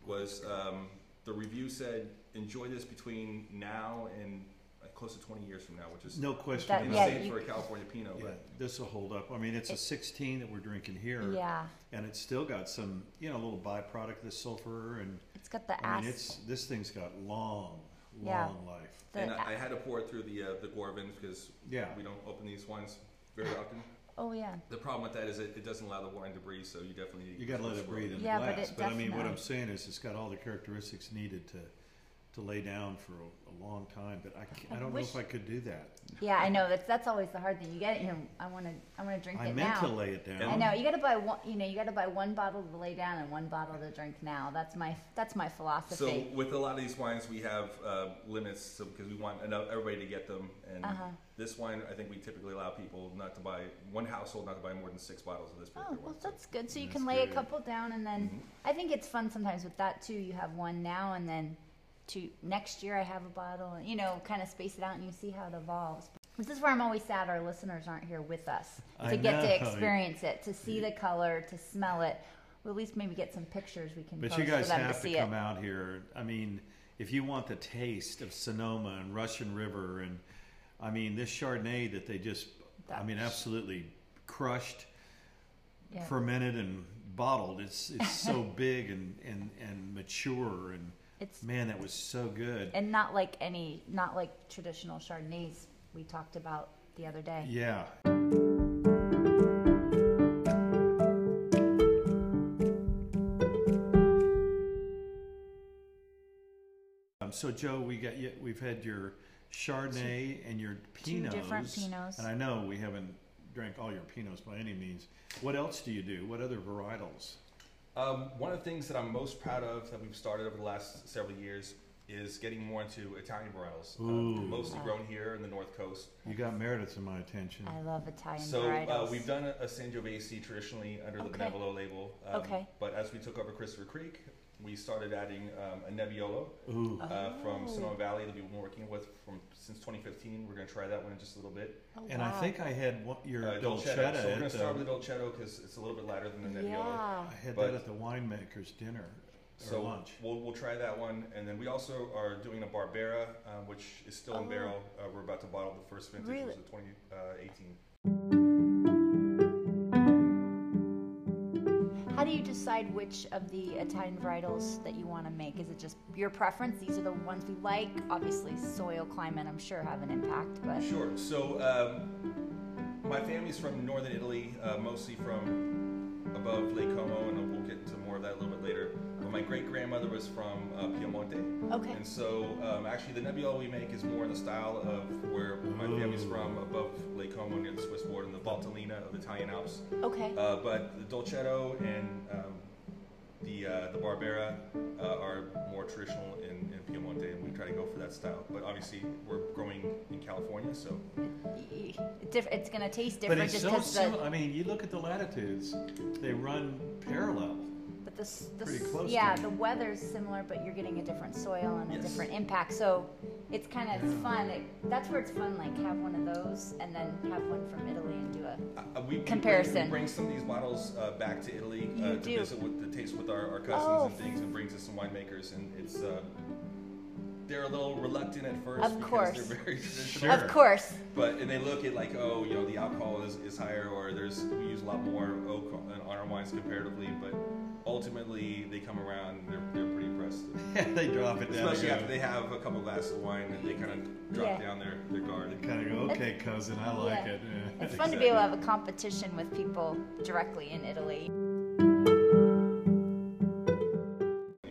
Speaker 3: was um, the review said, "Enjoy this between now and like, close to 20 years from now," which is
Speaker 2: No question.
Speaker 1: That-
Speaker 3: insane
Speaker 1: yeah, you-
Speaker 3: for a California Pinot.
Speaker 2: Yeah,
Speaker 3: But
Speaker 2: this will hold up. I mean, it's a 16 that we're drinking here,
Speaker 1: Yeah,
Speaker 2: and it's still got some, you know, a little byproduct, the sulfur, and
Speaker 1: it's got the
Speaker 2: I mean,
Speaker 1: acid.
Speaker 2: it's this thing's got long,
Speaker 1: Yeah.
Speaker 2: long life.
Speaker 1: The
Speaker 3: and I had to pour it through the uh, the Coravins because
Speaker 2: Yeah.
Speaker 3: we don't open these wines very often.
Speaker 1: oh yeah.
Speaker 3: The problem with that is it, it doesn't allow the wine to breathe, so you definitely need
Speaker 2: You got to let it breathe in the
Speaker 1: Yeah,
Speaker 2: the
Speaker 1: but
Speaker 2: glass.
Speaker 1: it
Speaker 2: I mean, what I'm saying is, it's got all the characteristics needed to to lay down for a, a long time. But I, can't, I
Speaker 1: I
Speaker 2: don't
Speaker 1: wish-
Speaker 2: know if I could do that.
Speaker 1: Yeah, I know. That's that's always the hard thing. You get it here. I want to. I want to drink
Speaker 2: I
Speaker 1: it
Speaker 2: meant
Speaker 1: now.
Speaker 2: to lay it down.
Speaker 1: I know. You got to buy one. You know, you got to buy one bottle to lay down and one bottle to drink now. That's my. That's my philosophy.
Speaker 3: So
Speaker 1: philosophy.
Speaker 3: with a lot of these wines, we have uh, limits so, because we want enough, everybody to get them. And
Speaker 1: Uh-huh.
Speaker 3: this wine, I think we typically allow people not to buy one household not to buy more than six bottles of this
Speaker 1: oh
Speaker 3: particular
Speaker 1: well,
Speaker 3: one. So-
Speaker 1: that's good. So you
Speaker 2: That's
Speaker 1: can lay a
Speaker 2: good.
Speaker 1: couple down, and then
Speaker 3: Mhm.
Speaker 1: I think it's fun sometimes with that too. You have one now, and then to next year I have a bottle, and you know, kind of space it out, and you see how it evolves. This is where I'm always sad our listeners aren't here with us
Speaker 2: I
Speaker 1: to get
Speaker 2: know.
Speaker 1: to experience it, to see the color, to smell it. We'll at least maybe get some pictures we can
Speaker 2: But you guys have
Speaker 1: to
Speaker 2: to come
Speaker 1: it.
Speaker 2: out here. I mean, if you want the taste of Sonoma and Russian River, and I mean this Chardonnay that they just, I mean, absolutely crushed,
Speaker 1: Yeah.
Speaker 2: fermented, and bottled. It's it's so big and, and and mature, and
Speaker 1: It's
Speaker 2: man, that was so good.
Speaker 1: and not like any, not like traditional Chardonnays we talked about the other day.
Speaker 2: Yeah. Um, so Joe, we got you, we've had your Chardonnay and your
Speaker 1: two different Pinots.
Speaker 2: And I know we haven't drank all your Pinots by any means. What else do you do? What other varietals?
Speaker 3: Um, one of the things that I'm most proud of that we've started over the last several years is getting more into Italian varietals,
Speaker 2: Ooh.
Speaker 3: um, mostly
Speaker 1: Wow.
Speaker 3: grown here in the North Coast.
Speaker 2: You got Meredith in my attention.
Speaker 1: I love Italian
Speaker 3: So
Speaker 1: varietals.
Speaker 3: uh, we've done a, a Sangiovese traditionally under the
Speaker 1: Okay.
Speaker 3: Benevolo label. Um,
Speaker 1: Okay.
Speaker 3: But as we took over Christopher Creek, we started adding um, a Nebbiolo
Speaker 2: Ooh.
Speaker 3: uh, from
Speaker 1: Oh.
Speaker 3: Sonoma Valley that we've been working with from since 2015. We're going to try that one in just a little bit.
Speaker 1: Oh,
Speaker 2: and I think I had one, your
Speaker 3: Uh,
Speaker 2: Dolcetta.
Speaker 3: Dolcetto. So we're going to start
Speaker 2: the-
Speaker 3: with the Dolcetto because it's a little bit lighter than the Nebbiolo.
Speaker 1: Yeah.
Speaker 2: I had
Speaker 3: but-
Speaker 2: that at the winemaker's dinner or
Speaker 3: So
Speaker 2: lunch.
Speaker 3: we'll, we'll try that one, and then we also are doing a Barbera, uh, which is still in
Speaker 1: Oh.
Speaker 3: barrel. Uh, we're about to bottle the first vintage,
Speaker 1: Really?
Speaker 3: which was 2018.
Speaker 1: Do you decide which of the Italian varietals that you want to make? Is it just your preference? These are the ones we like. Obviously, soil, climate, I'm sure have an impact, but
Speaker 3: Sure. So um, my family's from northern Italy, uh, mostly from above Lake Como, and we'll get into more of that a little bit later. But my great grandmother was from uh, Piemonte,
Speaker 1: okay.
Speaker 3: and so um, actually the Nebbiolo we make is more in the style of where my family's from, above Lake Como near the Swiss border, in the Valtellina of the Italian Alps.
Speaker 1: Okay.
Speaker 3: Uh, but the Dolcetto and um, the uh, the Barbera uh, are more traditional in, in Piemonte, and we try to go for that style. But obviously, we're growing in California, so
Speaker 1: It's, going to taste
Speaker 2: But
Speaker 1: different
Speaker 2: it's
Speaker 1: just
Speaker 2: so
Speaker 1: because
Speaker 2: similar.
Speaker 1: the,
Speaker 2: I mean, you look at the latitudes; they run parallel.
Speaker 1: The, the
Speaker 2: pretty close
Speaker 1: yeah, the weather's similar, but you're getting a different soil and a
Speaker 3: Yes.
Speaker 1: different impact. So it's kind of fun. It, that's where it's fun. Like have one of those and then have one from Italy and do a
Speaker 3: uh, we, we
Speaker 1: Comparison.
Speaker 3: Bring, we bring some of these bottles uh, back to Italy uh, to
Speaker 1: do.
Speaker 3: visit with the taste with our, our cousins
Speaker 1: Oh.
Speaker 3: and things, and brings us some winemakers, and it's. They're a little reluctant at first
Speaker 1: Of
Speaker 3: because
Speaker 1: course.
Speaker 3: they're very traditional.
Speaker 2: Sure.
Speaker 1: Of course.
Speaker 3: But and they look at like, oh, you know, the alcohol is, is higher, or there's we use a lot more oak on our wines comparatively. But ultimately, they come around and they're, they're pretty impressed.
Speaker 2: they drop it down.
Speaker 3: Especially after they have a couple glasses of wine and they kind of drop
Speaker 1: Yeah.
Speaker 3: down their, their guard.
Speaker 2: And kind of go, okay, cousin, I like
Speaker 1: Yeah.
Speaker 2: it. Yeah.
Speaker 1: It's fun to be able to have a competition with people directly in Italy.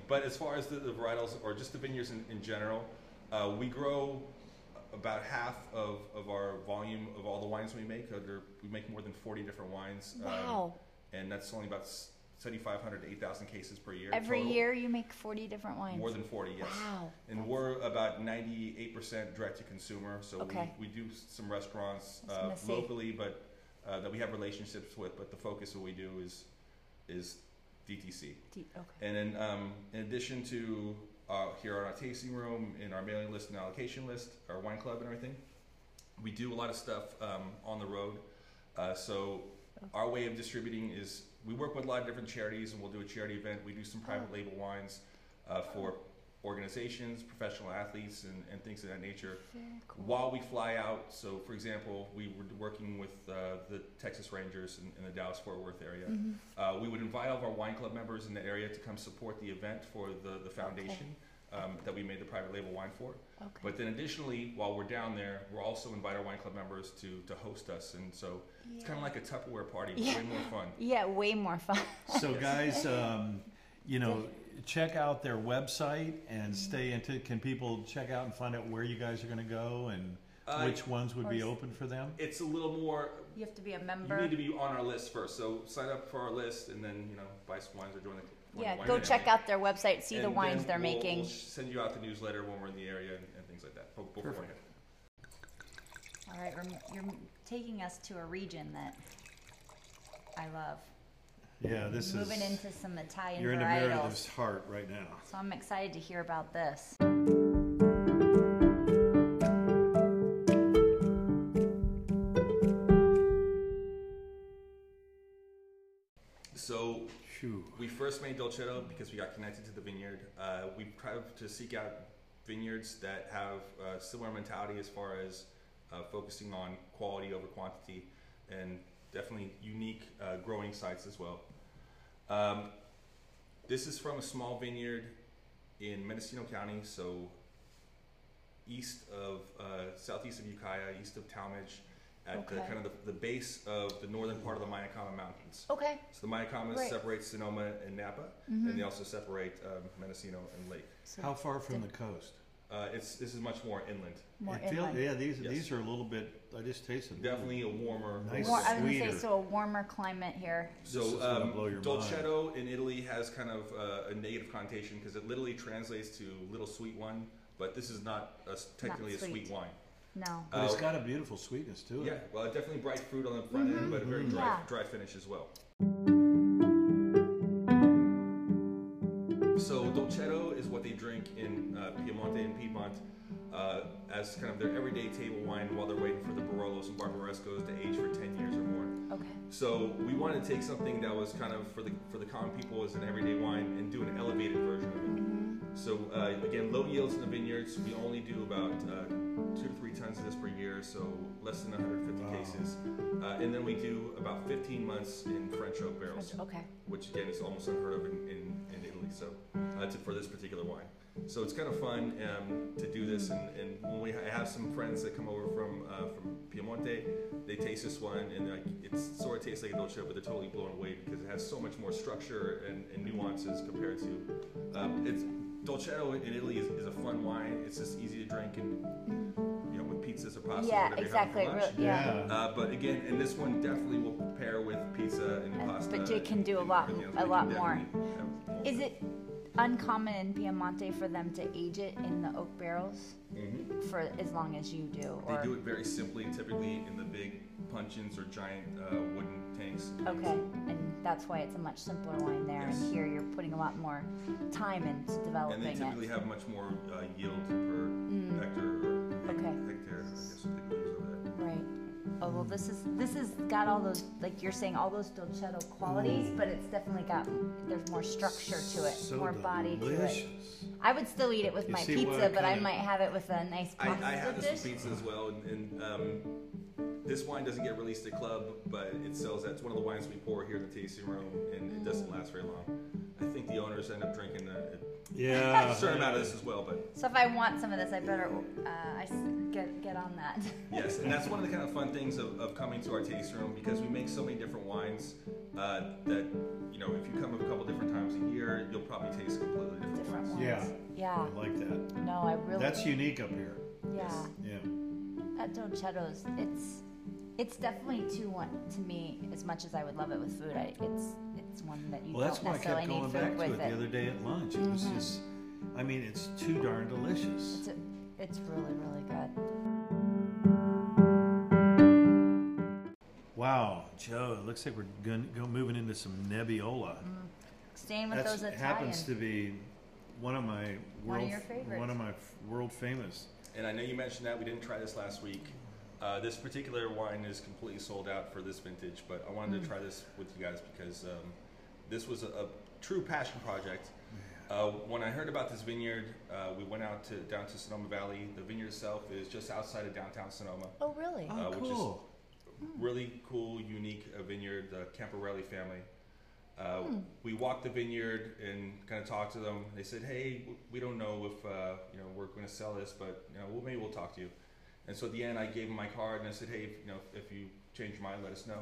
Speaker 3: But as far as the, the varietals or just the vineyards in, in general, uh, we grow about half of, of our volume of all the wines we make. Uh, there- we make more than 40 different wines. um, and that's only about 7,500 to 8,000 cases per year.
Speaker 1: Every
Speaker 3: total.
Speaker 1: year you make 40 different wines.
Speaker 3: More than 40, yes.
Speaker 1: Wow.
Speaker 3: And we're about 98% direct to consumer. So
Speaker 1: Okay.
Speaker 3: we, we do some restaurants uh, locally, but uh, that we have relationships with. But the focus of what we do is is DTC.
Speaker 1: D- okay.
Speaker 3: And then, um, in addition to uh, here on our tasting room, in our mailing list and allocation list, our wine club and everything, we do a lot of stuff um, on the road. Uh, so our way of distributing is we work with a lot of different charities, and we'll do a charity event. We do some private label wines uh, for organizations, professional athletes, and, and things of that nature
Speaker 1: cool.
Speaker 3: while we fly out. So, for example, we were working with uh, the Texas Rangers in, in the Dallas Fort Worth area.
Speaker 1: Mhm.
Speaker 3: Uh, we would invite all of our wine club members in the area to come support the event for the, the foundation um, that we made the private label wine for.
Speaker 1: Okay.
Speaker 3: But then, additionally, while we're down there, we'll also invite our wine club members to, to host us. And so it's kind of like a Tupperware party, but
Speaker 1: Yeah.
Speaker 3: way more fun.
Speaker 1: yeah, way more fun.
Speaker 2: So, guys, um, you know, check out their website and stay into. Can people check out and find out where you guys are going to go and
Speaker 3: Uh,
Speaker 2: which ones would be open for them?
Speaker 3: It's a little more
Speaker 1: You have to be a member.
Speaker 3: You
Speaker 1: member.
Speaker 3: need to be on our list first. So sign up for our list, and then you know buy some wines or join the. join
Speaker 1: yeah,
Speaker 3: the wine
Speaker 1: go
Speaker 3: family.
Speaker 1: check out their website, see the
Speaker 3: And
Speaker 1: wines
Speaker 3: then
Speaker 1: they're
Speaker 3: we'll-
Speaker 1: making.
Speaker 3: We'll send you out the newsletter when we're in the area and, and things like that. be- Beforehand.
Speaker 1: All right, rem- you're taking us to a region that I love.
Speaker 2: Yeah, this
Speaker 1: Moving
Speaker 2: is.
Speaker 1: Moving into some Italian
Speaker 2: You're into
Speaker 1: varietals.
Speaker 2: Meredith's heart right now.
Speaker 1: So I'm excited to hear about this.
Speaker 3: So
Speaker 2: Phew.
Speaker 3: we first made Dolcetto because we got connected to the vineyard. Uh, we tried to seek out vineyards that have uh, similar mentality as far as uh, focusing on quality over quantity, and definitely unique uh, growing sites as well. Um, this is from a small vineyard in Mendocino County, so east of uh, southeast of Ukiah, east of Talmage, at the kind of the, the base of the northern part of the Mayacamas Mountains.
Speaker 1: Okay.
Speaker 3: So the Mayacamas
Speaker 1: Right.
Speaker 3: separate Sonoma and Napa,
Speaker 1: Mhm.
Speaker 3: and they also separate um, Mendocino and Lake.
Speaker 1: So
Speaker 2: How far from the coast?
Speaker 3: Uh, it's this is much more inland.
Speaker 1: more
Speaker 2: I feel,
Speaker 1: inland.
Speaker 2: yeah, these
Speaker 3: Yes.
Speaker 2: these are a little bit. I just tasted them.
Speaker 3: Definitely a warmer.
Speaker 2: Nice.
Speaker 1: More, I was gonna say,
Speaker 2: sweeter.
Speaker 1: so a warmer climate here.
Speaker 2: This
Speaker 3: So
Speaker 2: gonna
Speaker 3: um,
Speaker 2: blow your
Speaker 3: Dolcetto in Italy has kind of uh, a negative connotation because it literally translates to little sweet one, but this is not a, technically a sweet
Speaker 1: sweet.
Speaker 3: wine.
Speaker 1: No.
Speaker 2: But it's
Speaker 3: Uh,
Speaker 2: got a beautiful sweetness to it.
Speaker 3: Yeah, well, definitely bright fruit on the front end, but a very
Speaker 2: Mhm.
Speaker 3: dry,
Speaker 1: Yeah.
Speaker 3: dry finish as well. Piedmont uh, as kind of their everyday table wine while they're waiting for the Barolos and Barbarescos to age for 10 years or more.
Speaker 1: Okay.
Speaker 3: So we wanted to take something that was kind of for the for the common people as an everyday wine and do an elevated version of it. So uh, again, low yields in the vineyards. We only do about uh, two to three tons of this per year, so less than 150
Speaker 2: Wow.
Speaker 3: cases. Uh, and then we do about 15 months in French oak barrels,
Speaker 1: Okay.
Speaker 3: which again is almost unheard of in, in, in Italy. So uh, to, for this particular wine. So it's kind of fun um, to do this, and, and when we I have some friends that come over from uh, from Piemonte, they taste this one, and like it sort of tastes like a dolce, but they're totally blown away because it has so much more structure and, and nuances compared to um, it's Dolcetto in Italy is, is a fun wine. It's just easy to drink, and you know with pizzas or pasta,
Speaker 1: Yeah,
Speaker 3: whatever
Speaker 1: exactly.
Speaker 3: you're for lunch.
Speaker 1: Real- yeah.
Speaker 2: Yeah.
Speaker 3: Uh, but again, and this one definitely will pair with pizza and
Speaker 1: Uh,
Speaker 3: pasta.
Speaker 1: but you can do a lot- a lot more.
Speaker 3: more.
Speaker 1: Is it uncommon in Piemonte for them to age it in the oak barrels
Speaker 3: Mhm.
Speaker 1: for as long as you do?
Speaker 3: They do it very simply, typically in the big puncheons or giant uh, wooden tanks.
Speaker 1: okay, and that's why it's a much simpler wine there.
Speaker 3: Yes.
Speaker 1: And here you're putting a lot more time into developing it.
Speaker 3: And they typically
Speaker 1: it.
Speaker 3: have much more uh, yield per
Speaker 1: Mm.
Speaker 3: hectare or
Speaker 1: Okay.
Speaker 3: hectare, I guess
Speaker 1: Oh well, this is this has got all those like you're saying all those dolcetto qualities, but it's definitely got there's more structure to it,
Speaker 2: So
Speaker 1: more body to it. I would still eat it with
Speaker 2: You
Speaker 1: my pizza, but I might have it with a nice
Speaker 3: I,
Speaker 1: pasta
Speaker 3: I have this
Speaker 1: dish.
Speaker 3: with pizza as well, and, and um, this wine doesn't get released at club, but it sells. That's one of the wines we pour here in the tasting room, and it doesn't last very long. I think the owners end up drinking a,
Speaker 2: Yeah.
Speaker 3: a certain amount of this as well, but
Speaker 1: So if I want some of this, I better uh, I s- get get on that.
Speaker 3: Yes, and that's one of the kind of fun things of, of coming to our tasting room because we make so many different wines uh, that you know if you come a couple different times a year, you'll probably taste completely different,
Speaker 1: Different
Speaker 3: wines.
Speaker 1: ones.
Speaker 2: Yeah.
Speaker 1: Yeah.
Speaker 2: I like that.
Speaker 1: No, I really.
Speaker 2: That's unique up here.
Speaker 1: yeah.
Speaker 2: Yeah.
Speaker 1: that dolcettos, it's it's definitely too one to me as much as I would love it with food. I, it's it's one that you
Speaker 2: Well, that's
Speaker 1: don't
Speaker 2: why I
Speaker 1: necessarily
Speaker 2: kept going
Speaker 1: need
Speaker 2: back
Speaker 1: food
Speaker 2: to it
Speaker 1: with
Speaker 2: the other day at lunch. It was
Speaker 1: Mhm.
Speaker 2: just, I mean, it's too darn delicious.
Speaker 1: It's a, it's really really good.
Speaker 2: Wow, Joe, it looks like we're going go moving into some Nebbiolo.
Speaker 1: Staying with
Speaker 2: That
Speaker 1: those Italian.
Speaker 2: happens to be one of my
Speaker 1: One of
Speaker 2: world,
Speaker 1: your favorites.
Speaker 2: one of my f- world famous.
Speaker 3: And I know you mentioned that we didn't try this last week. Uh, this particular wine is completely sold out for this vintage, but I wanted
Speaker 1: Mm.
Speaker 3: to try this with you guys because um, this was a, a true passion project. Uh, when I heard about this vineyard, uh, we went out to down to Sonoma Valley. The vineyard itself is just outside of downtown Sonoma.
Speaker 1: oh really?
Speaker 2: Oh,
Speaker 3: Uh, which is-
Speaker 2: cool.
Speaker 3: Really cool, unique uh, vineyard, the Camporelli family. Uh,
Speaker 1: Hmm.
Speaker 3: We walked the vineyard and kind of talked to them. They said, "Hey, we don't know if uh, you know we're going to sell this, but you know, well, maybe we'll talk to you." And so at the end, I gave them my card and I said, "Hey, if, you know, if you change your mind, let us know."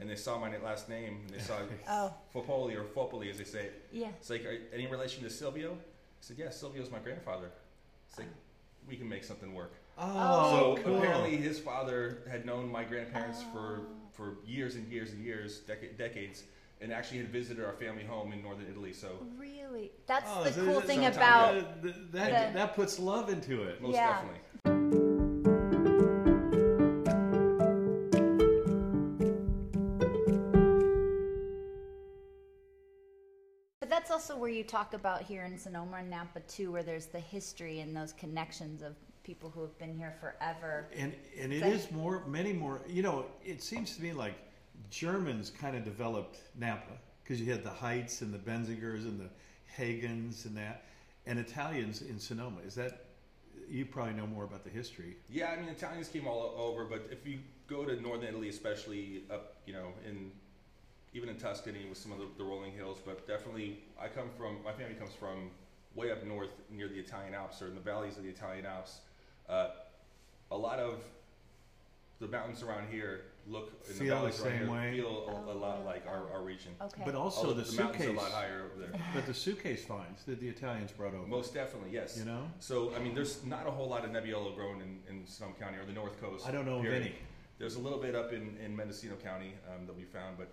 Speaker 3: And they saw my last name and they saw
Speaker 1: Oh
Speaker 3: Fopoli or Fopoli, as they say. it.
Speaker 1: yeah.
Speaker 3: It's like, are, any relation to Silvio? I said, "Yeah, Silvio's my grandfather." It's like, we can make something work.
Speaker 2: Oh,
Speaker 3: So
Speaker 2: cool.
Speaker 3: apparently, his father had known my grandparents for,
Speaker 1: Oh.
Speaker 3: for years and years and years, deca- decades, and actually had visited our family home in northern Italy. So
Speaker 1: Really? That's
Speaker 2: Oh,
Speaker 1: the cool
Speaker 2: that's
Speaker 1: thing about
Speaker 2: Uh, th- that, that puts love into it.
Speaker 3: most
Speaker 1: Yeah.
Speaker 3: definitely.
Speaker 1: Also where you talk about here in Sonoma and Napa too, where there's the history and those connections of people who have been here forever.
Speaker 2: And and it
Speaker 1: Thank-
Speaker 2: is more, many more. You know, it seems to me like Germans kind of developed Napa because you had the Heitz and the Benzingers and the Hagens and that, and Italians in Sonoma. Is that you probably know more about the history?
Speaker 3: Yeah, I mean Italians came all over, but if you go to northern Italy, especially up, you know, in even in Tuscany with some of the, the rolling hills, but definitely I come from my family comes from way up north near the Italian Alps or in the valleys of the Italian Alps. Uh, a lot of the mountains around here look in
Speaker 2: Feel the
Speaker 3: valleys around
Speaker 2: same
Speaker 3: here
Speaker 2: way?
Speaker 3: feel a, a
Speaker 1: Oh,
Speaker 3: lot
Speaker 1: really?
Speaker 3: like our, our region.
Speaker 1: Okay.
Speaker 2: But also the,
Speaker 3: the mountains are a
Speaker 2: suitcase,
Speaker 3: lot higher over there.
Speaker 2: but the suitcase finds that the Italians brought over.
Speaker 3: Most definitely, yes.
Speaker 2: you know,
Speaker 3: So I mean, there's not a whole lot of Nebbiolo grown in, in Sonoma County or the North Coast.
Speaker 2: I don't know
Speaker 3: period.
Speaker 2: of any.
Speaker 3: There's a little bit up in, in Mendocino County um, that we found, but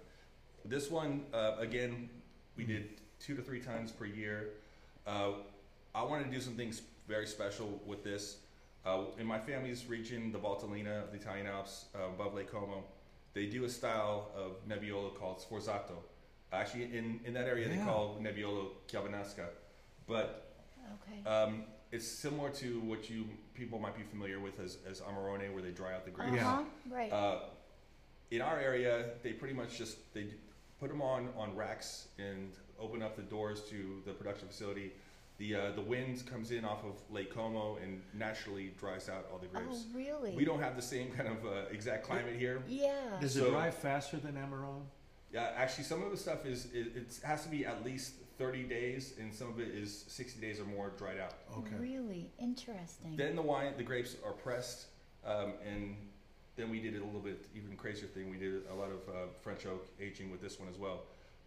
Speaker 3: this one, uh, again, we did two to three times per year. Uh, I wanted to do some things very special with this. Uh, in my family's region, the Valtellina of the Italian Alps, uh, above Lake Como, they do a style of Nebbiolo called Sforzato. Actually, in, in that area,
Speaker 2: Yeah.
Speaker 3: they call Nebbiolo Chiavenasca. But
Speaker 1: okay.
Speaker 3: um, it's similar to what you people might be familiar with as, as Amarone, where they dry out the grapes.
Speaker 2: Yeah.
Speaker 1: Uh-huh. Right.
Speaker 3: Uh, in our area, they pretty much just they d- put them on on racks and open up the doors to the production facility. The uh, the wind comes in off of Lake Como and naturally dries out all the grapes.
Speaker 1: oh,
Speaker 3: grapes.
Speaker 1: really?
Speaker 3: We don't have the same kind of uh, exact climate here.
Speaker 1: Yeah.
Speaker 2: Does it dry faster than Amarone?
Speaker 3: Yeah, actually, some of the stuff is it, it has to be at least 30 days, and some of it is 60 days or more dried out.
Speaker 2: Okay.
Speaker 1: Really interesting.
Speaker 3: Then the wine, the grapes are pressed, um, and then we did a little bit even crazier thing. We did a lot of uh, French oak aging with this one as well,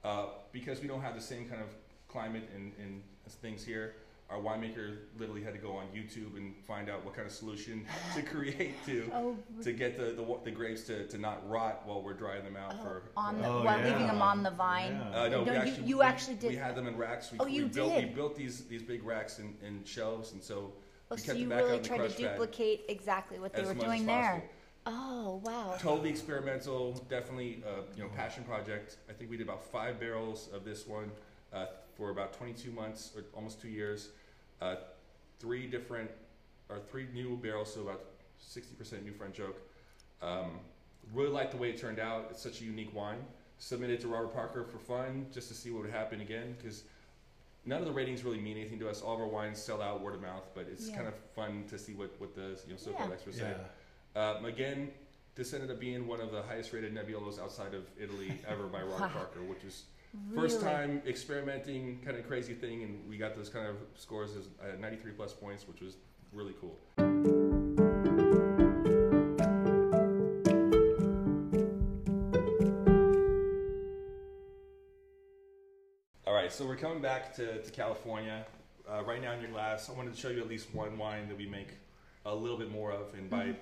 Speaker 3: uh, because we don't have the same kind of climate and, and things here. Our winemaker literally had to go on YouTube and find out what kind of solution to create to
Speaker 1: oh,
Speaker 3: to get the, the the grapes to, to not rot while we're drying them out
Speaker 1: oh,
Speaker 3: for.
Speaker 1: on the
Speaker 2: Oh,
Speaker 1: while leaving them on the vine.
Speaker 2: Yeah.
Speaker 3: Uh, no, we
Speaker 1: you,
Speaker 3: actually,
Speaker 1: you
Speaker 3: we-
Speaker 1: actually did.
Speaker 3: We had them in racks. We,
Speaker 1: Oh,
Speaker 3: we
Speaker 1: you
Speaker 3: built, We built these these big racks and, and shelves, and so
Speaker 1: oh,
Speaker 3: we
Speaker 1: so
Speaker 3: kept
Speaker 1: you
Speaker 3: them back
Speaker 1: really
Speaker 3: out in the
Speaker 1: tried to
Speaker 3: crush pad
Speaker 1: duplicate exactly what they
Speaker 3: as
Speaker 1: were
Speaker 3: much as
Speaker 1: doing
Speaker 3: possible.
Speaker 1: There. Oh, wow.
Speaker 3: Totally experimental, definitely uh, you know passion project. I think we did about five barrels of this one uh, for about 22 months or almost two years. Uh, three different or three new barrels, so about 60% new French oak. Um, really like the way it turned out. It's such a unique wine. Submitted to Robert Parker for fun, just to see what would happen again, because none of the ratings really mean anything to us. All of our wines sell out word of mouth, but it's
Speaker 1: Yeah.
Speaker 3: kind of fun to see what what the you know so
Speaker 1: Yeah.
Speaker 3: experts say. Um, again, this ended up being one of the highest rated Nebbiolos outside of Italy ever by Ron
Speaker 1: Wow.
Speaker 3: Parker, which is first time experimenting, kind of crazy thing, and we got those kind of scores as uh, 93 plus points, which was really cool. All right, so we're coming back to, to California. Uh, right now in your glass, I wanted to show you at least one wine that we make a little bit more of, and by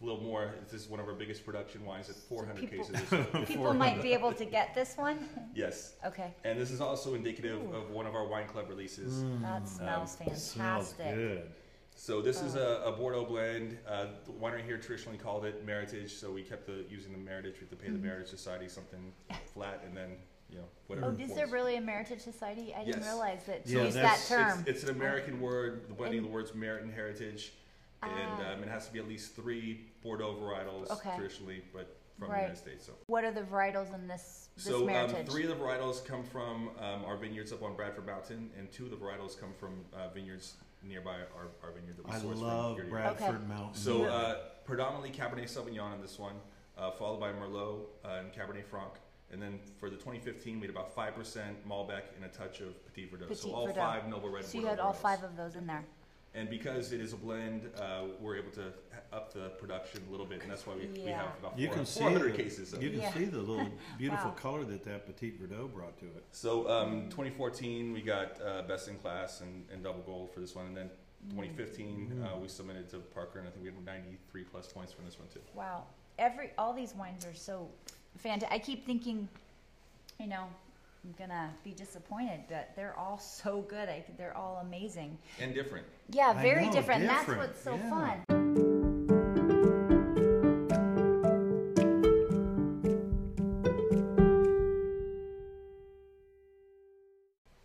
Speaker 3: a little more. This is one of our biggest production wines at 400
Speaker 1: people-
Speaker 3: cases. Or so.
Speaker 1: People might be able to get this one.
Speaker 3: yes,
Speaker 1: Okay,
Speaker 3: and this is also indicative
Speaker 1: Ooh.
Speaker 3: of one of our wine club releases.
Speaker 2: Mm.
Speaker 1: that smells
Speaker 2: Smells
Speaker 1: fantastic.
Speaker 2: good.
Speaker 3: So this is
Speaker 1: Oh.
Speaker 3: a, a Bordeaux blend. Uh, the winery here traditionally called it Meritage, so we kept the, using the Meritage. We had to pay the
Speaker 1: Mhm.
Speaker 3: Meritage Society something flat, and then you know whatever.
Speaker 1: Oh,
Speaker 3: it
Speaker 1: is there really a Meritage Society? I didn't realize that to
Speaker 2: Yeah,
Speaker 1: use that term.
Speaker 3: It's, it's an American word, the blending of the words merit and heritage, and
Speaker 1: Ah.
Speaker 3: um, it has to be at least three Bordeaux varietals
Speaker 1: Okay.
Speaker 3: traditionally, but from
Speaker 1: Right.
Speaker 3: the United States. So,
Speaker 1: What are the varietals in this this
Speaker 3: so um, three of the varietals come from um, our vineyards up on Bradford Mountain, and two of the varietals come from uh, vineyards nearby our, our vineyard that we
Speaker 2: I
Speaker 3: source
Speaker 2: love
Speaker 3: from. here.
Speaker 2: Bradford Mountain.
Speaker 3: So uh, predominantly Cabernet Sauvignon in this one, uh, followed by Merlot uh, and Cabernet Franc. And then for the 2015, we had about 5% Malbec and a touch of Petit Verdot.
Speaker 1: Petit
Speaker 3: so all
Speaker 1: Verdot.
Speaker 3: five Noble Red
Speaker 1: so you had all five of those in there.
Speaker 3: And because it is a blend, uh, we're able to up the production a little bit, and that's why we, we
Speaker 1: Yeah.
Speaker 3: have about
Speaker 2: You
Speaker 3: 400,
Speaker 2: can see
Speaker 3: 400
Speaker 2: the-
Speaker 3: cases of
Speaker 2: You
Speaker 3: it.
Speaker 2: can
Speaker 1: Yeah.
Speaker 2: see the little beautiful
Speaker 1: Wow.
Speaker 2: color that that Petit Verdot brought to it.
Speaker 3: So um, 2014, we got uh, Best in Class and, and Double Gold for this one. And then 2015,
Speaker 2: Mm.
Speaker 3: uh, we submitted to Parker, and I think we had 93 plus points from this one, too.
Speaker 1: Wow. Every all these wines are so fantastic. I keep thinking, you know, I'm gonna be disappointed, but they're all so good. I, they're all amazing.
Speaker 3: And different.
Speaker 1: Yeah, very
Speaker 2: know,
Speaker 1: different.
Speaker 2: different,
Speaker 1: That's what's so
Speaker 2: yeah.
Speaker 1: fun.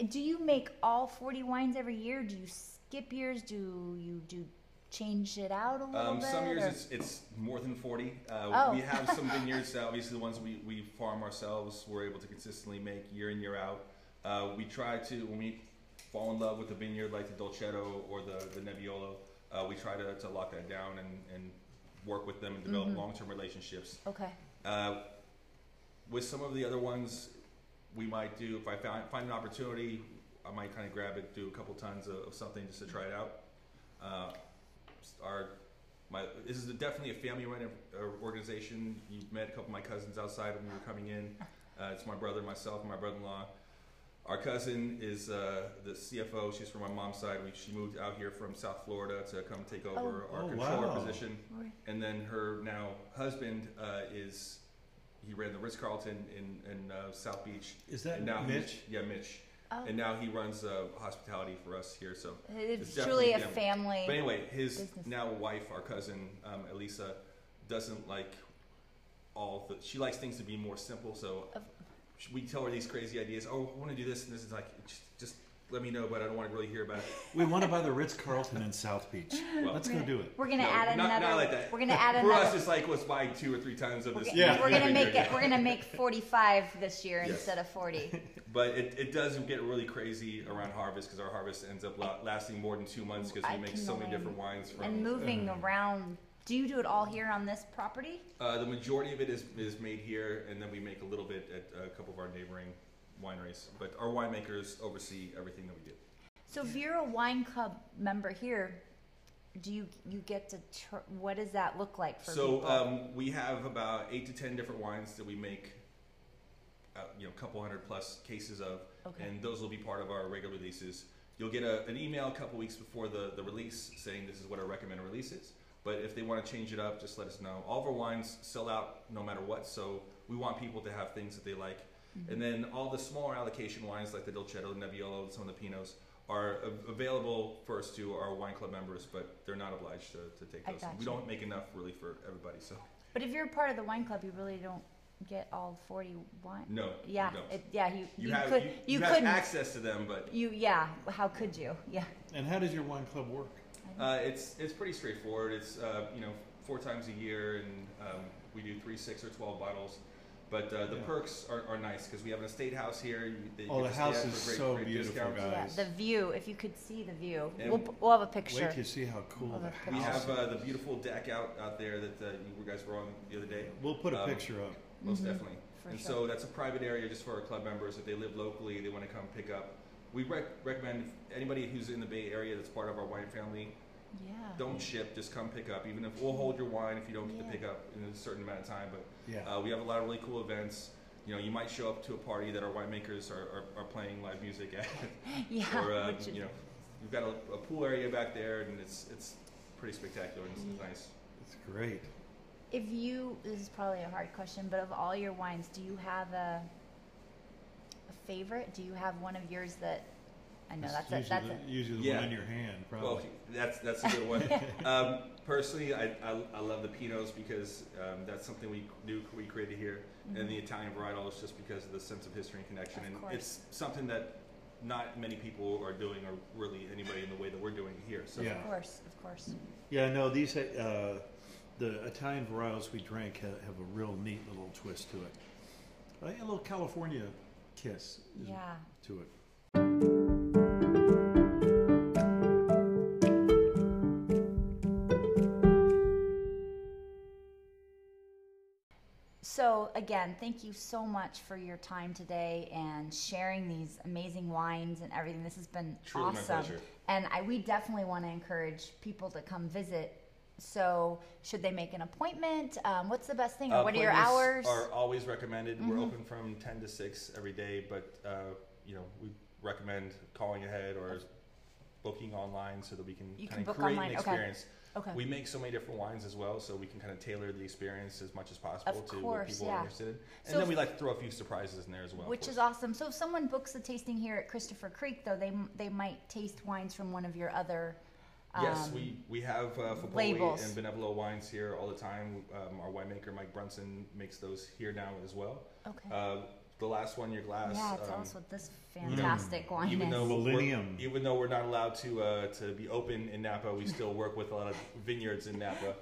Speaker 1: Do you make all 40 wines every year? Do you skip years? Do you do change it out a little
Speaker 3: Um,
Speaker 1: bit?
Speaker 3: some years
Speaker 1: or-
Speaker 3: it's, it's more than 40. Uh,
Speaker 1: Oh.
Speaker 3: We have some vineyards, uh, obviously the ones we, we farm ourselves, we're able to consistently make year in, year out. Uh, we try to, when we fall in love with a vineyard like the Dolcetto or the, the Nebbiolo, uh, we try to, to lock that down and, and work with them and develop
Speaker 1: Mhm.
Speaker 3: long-term relationships.
Speaker 1: okay.
Speaker 3: Uh, with some of the other ones, we might do, if I find, find an opportunity, I might kind of grab it, do a couple tons of, of something just to try it out. Uh, our, my, this is definitely a family run uh, organization. You met a couple of my cousins outside when you were coming in. Uh, it's my brother, myself, and my brother-in-law. Our cousin is uh, the CFO. She's from my mom's side. We, she moved out here from South Florida to come take over our
Speaker 2: Oh,
Speaker 3: controller
Speaker 2: wow.
Speaker 3: position and then her now husband uh, is he ran the Ritz Carlton in in uh, South Beach.
Speaker 2: Is that
Speaker 3: and now
Speaker 2: Mitch?
Speaker 3: Yeah, Mitch.
Speaker 1: Oh,
Speaker 3: And now he runs uh, hospitality for us here. So,
Speaker 1: it's,
Speaker 3: it's
Speaker 1: truly a family.
Speaker 3: but anyway, his
Speaker 1: business.
Speaker 3: now wife, our cousin um, Elisa, doesn't like all the. She likes things to be more simple. So
Speaker 1: Of-
Speaker 3: we tell her these crazy ideas. Oh, I want to do this, and this is like just, just let me know, but I don't want to really hear about it.
Speaker 2: We want to buy the Ritz Carlton in South Beach.
Speaker 3: Well,
Speaker 2: Let's go do it.
Speaker 1: We're gonna
Speaker 3: No,
Speaker 1: add
Speaker 3: not-
Speaker 1: another.
Speaker 3: not like that.
Speaker 1: We're gonna add
Speaker 3: for
Speaker 1: another.
Speaker 3: us, it's like let's buy two or three tons of
Speaker 1: we're,
Speaker 3: this.
Speaker 1: gonna,
Speaker 2: Yeah.
Speaker 1: we're gonna make it. We're gonna make 45 this year
Speaker 3: Yes.
Speaker 1: instead of 40.
Speaker 3: But it, it does get really crazy around harvest because our harvest ends up lasting more than two months because
Speaker 1: I
Speaker 3: we make so many different wines from.
Speaker 1: and moving
Speaker 2: uh,
Speaker 1: around. Do you do it all here on this property?
Speaker 3: Uh, the majority of it is, is made here, and then we make a little bit at a couple of our neighboring wineries. But our winemakers oversee everything that we do.
Speaker 1: So if you're a wine club member here, do you you get to tr- what does that look like for
Speaker 3: so
Speaker 1: people?
Speaker 3: um, we have about eight to ten different wines that we make, uh, you know, a couple hundred plus cases of,
Speaker 1: okay.
Speaker 3: and those will be part of our regular releases. You'll get a, an email a couple weeks before the, the release saying this is what our recommended release is. But if they want to change it up, just let us know. All of our wines sell out no matter what, so we want people to have things that they like.
Speaker 1: Mhm.
Speaker 3: And then all the smaller allocation wines like the Dolcetto, the Nebbiolo, some of the Pinots are a- available first to our wine club members, but they're not obliged to, to take those.
Speaker 1: gotcha.
Speaker 3: We don't make enough really for everybody, so
Speaker 1: But if you're part of the wine club, you really don't get all 40 wine.
Speaker 3: no.
Speaker 1: Yeah,
Speaker 3: you don't.
Speaker 1: it, yeah. You
Speaker 3: You,
Speaker 1: you,
Speaker 3: have
Speaker 1: could
Speaker 3: you,
Speaker 1: you,
Speaker 3: you have
Speaker 1: couldn't
Speaker 3: access to them, but
Speaker 1: you yeah. How could you? Yeah.
Speaker 2: And how does your wine club work?
Speaker 3: Uh, it's it's pretty straightforward. It's uh, you know four times a year, and um, we do three, six, or twelve bottles. But uh, the
Speaker 2: Yeah.
Speaker 3: perks are, are nice because we have an estate house here. You, they
Speaker 2: Oh,
Speaker 3: get
Speaker 2: the
Speaker 3: stay
Speaker 2: house
Speaker 3: at
Speaker 2: is
Speaker 3: for great,
Speaker 2: so
Speaker 3: great
Speaker 2: beautiful,
Speaker 3: discounts.
Speaker 2: guys.
Speaker 1: Yeah, the view. If you could see the view. We'll, we'll have a picture.
Speaker 2: Wait till you see how cool
Speaker 1: Of
Speaker 2: the
Speaker 1: the
Speaker 3: We have uh, the beautiful deck out out there that uh, you guys were on the other day.
Speaker 2: We'll put a
Speaker 3: um,
Speaker 2: picture up.
Speaker 3: Most
Speaker 1: Mhm,
Speaker 3: definitely.
Speaker 1: For
Speaker 3: and
Speaker 1: sure.
Speaker 3: so that's a private area just for our club members. If they live locally, they want to come pick up. We rec- recommend anybody who's in the Bay Area that's part of our wine family
Speaker 1: yeah.
Speaker 3: don't ship, just come pick up. Even if we'll hold your wine if you don't get
Speaker 1: Yeah.
Speaker 3: to pick up in a certain amount of time. But
Speaker 2: Yeah.
Speaker 3: uh, we have a lot of really cool events. You know, you might show up to a party that our winemakers are, are, are playing live music at,
Speaker 1: yeah.
Speaker 3: or uh,
Speaker 1: which is,
Speaker 3: you know, we've got a, a pool area back there, and it's it's pretty spectacular and it's
Speaker 1: Yeah.
Speaker 3: nice.
Speaker 2: It's great.
Speaker 1: If you, this is probably a hard question, but of all your wines, do you have a, a favorite? Do you have one of yours that, I know that's a,
Speaker 2: usually
Speaker 1: that's
Speaker 2: the,
Speaker 1: a,
Speaker 2: usually the
Speaker 3: Yeah.
Speaker 2: one in your hand, probably.
Speaker 3: Well, that's that's a good one. um, personally, I, I, I love the Pinots because um, that's something we do we created here, and the Italian varietal is just because of the sense of history and connection,
Speaker 1: Of
Speaker 3: and
Speaker 1: course.
Speaker 3: it's something that not many people are doing, or really anybody in the way that we're doing it here. So
Speaker 2: Yeah.
Speaker 1: of course, of course.
Speaker 2: Yeah, no, these uh, the Italian varietals we drank have, have a real neat little twist to it. A little California kiss
Speaker 1: Yeah.
Speaker 2: to it.
Speaker 1: So again, thank you so much for your time today and sharing these amazing wines and everything. This has been
Speaker 3: Truly my
Speaker 1: awesome.
Speaker 3: pleasure.
Speaker 1: And I, we definitely want to encourage people to come visit. So should they make an appointment? Um, what's the best thing?
Speaker 3: Uh,
Speaker 1: what are your hours? Mm-hmm.
Speaker 3: Are always recommended. We're open from ten to six every day, but uh, you know we recommend calling ahead or booking online so that we can
Speaker 1: You
Speaker 3: kind
Speaker 1: can
Speaker 3: of
Speaker 1: book
Speaker 3: create
Speaker 1: online,
Speaker 3: an
Speaker 1: okay.
Speaker 3: experience.
Speaker 1: okay.
Speaker 3: We make so many different wines as well, so we can kind of tailor the experience as much as possible
Speaker 1: Of
Speaker 3: to what
Speaker 1: course,
Speaker 3: people
Speaker 1: yeah.
Speaker 3: are interested in. And
Speaker 1: So
Speaker 3: then
Speaker 1: if-
Speaker 3: we like to throw a few surprises in there as well. of
Speaker 1: Which
Speaker 3: course.
Speaker 1: is awesome. So if someone books a tasting here at Christopher Creek, though, they they might taste wines from one of your other.
Speaker 3: Yes,
Speaker 1: um,
Speaker 3: we, we have uh, Fapoli
Speaker 1: labels.
Speaker 3: and Benevolo wines here all the time. Um, our winemaker Mike Brunson makes those here now as well.
Speaker 1: Okay.
Speaker 3: Uh, the last one, your glass.
Speaker 1: yeah, tell
Speaker 3: um,
Speaker 1: us what this fantastic wine
Speaker 3: even
Speaker 1: is.
Speaker 3: though
Speaker 2: Millennium.
Speaker 3: even though we're not allowed to uh, to be open in Napa, we still work with a lot of vineyards in Napa,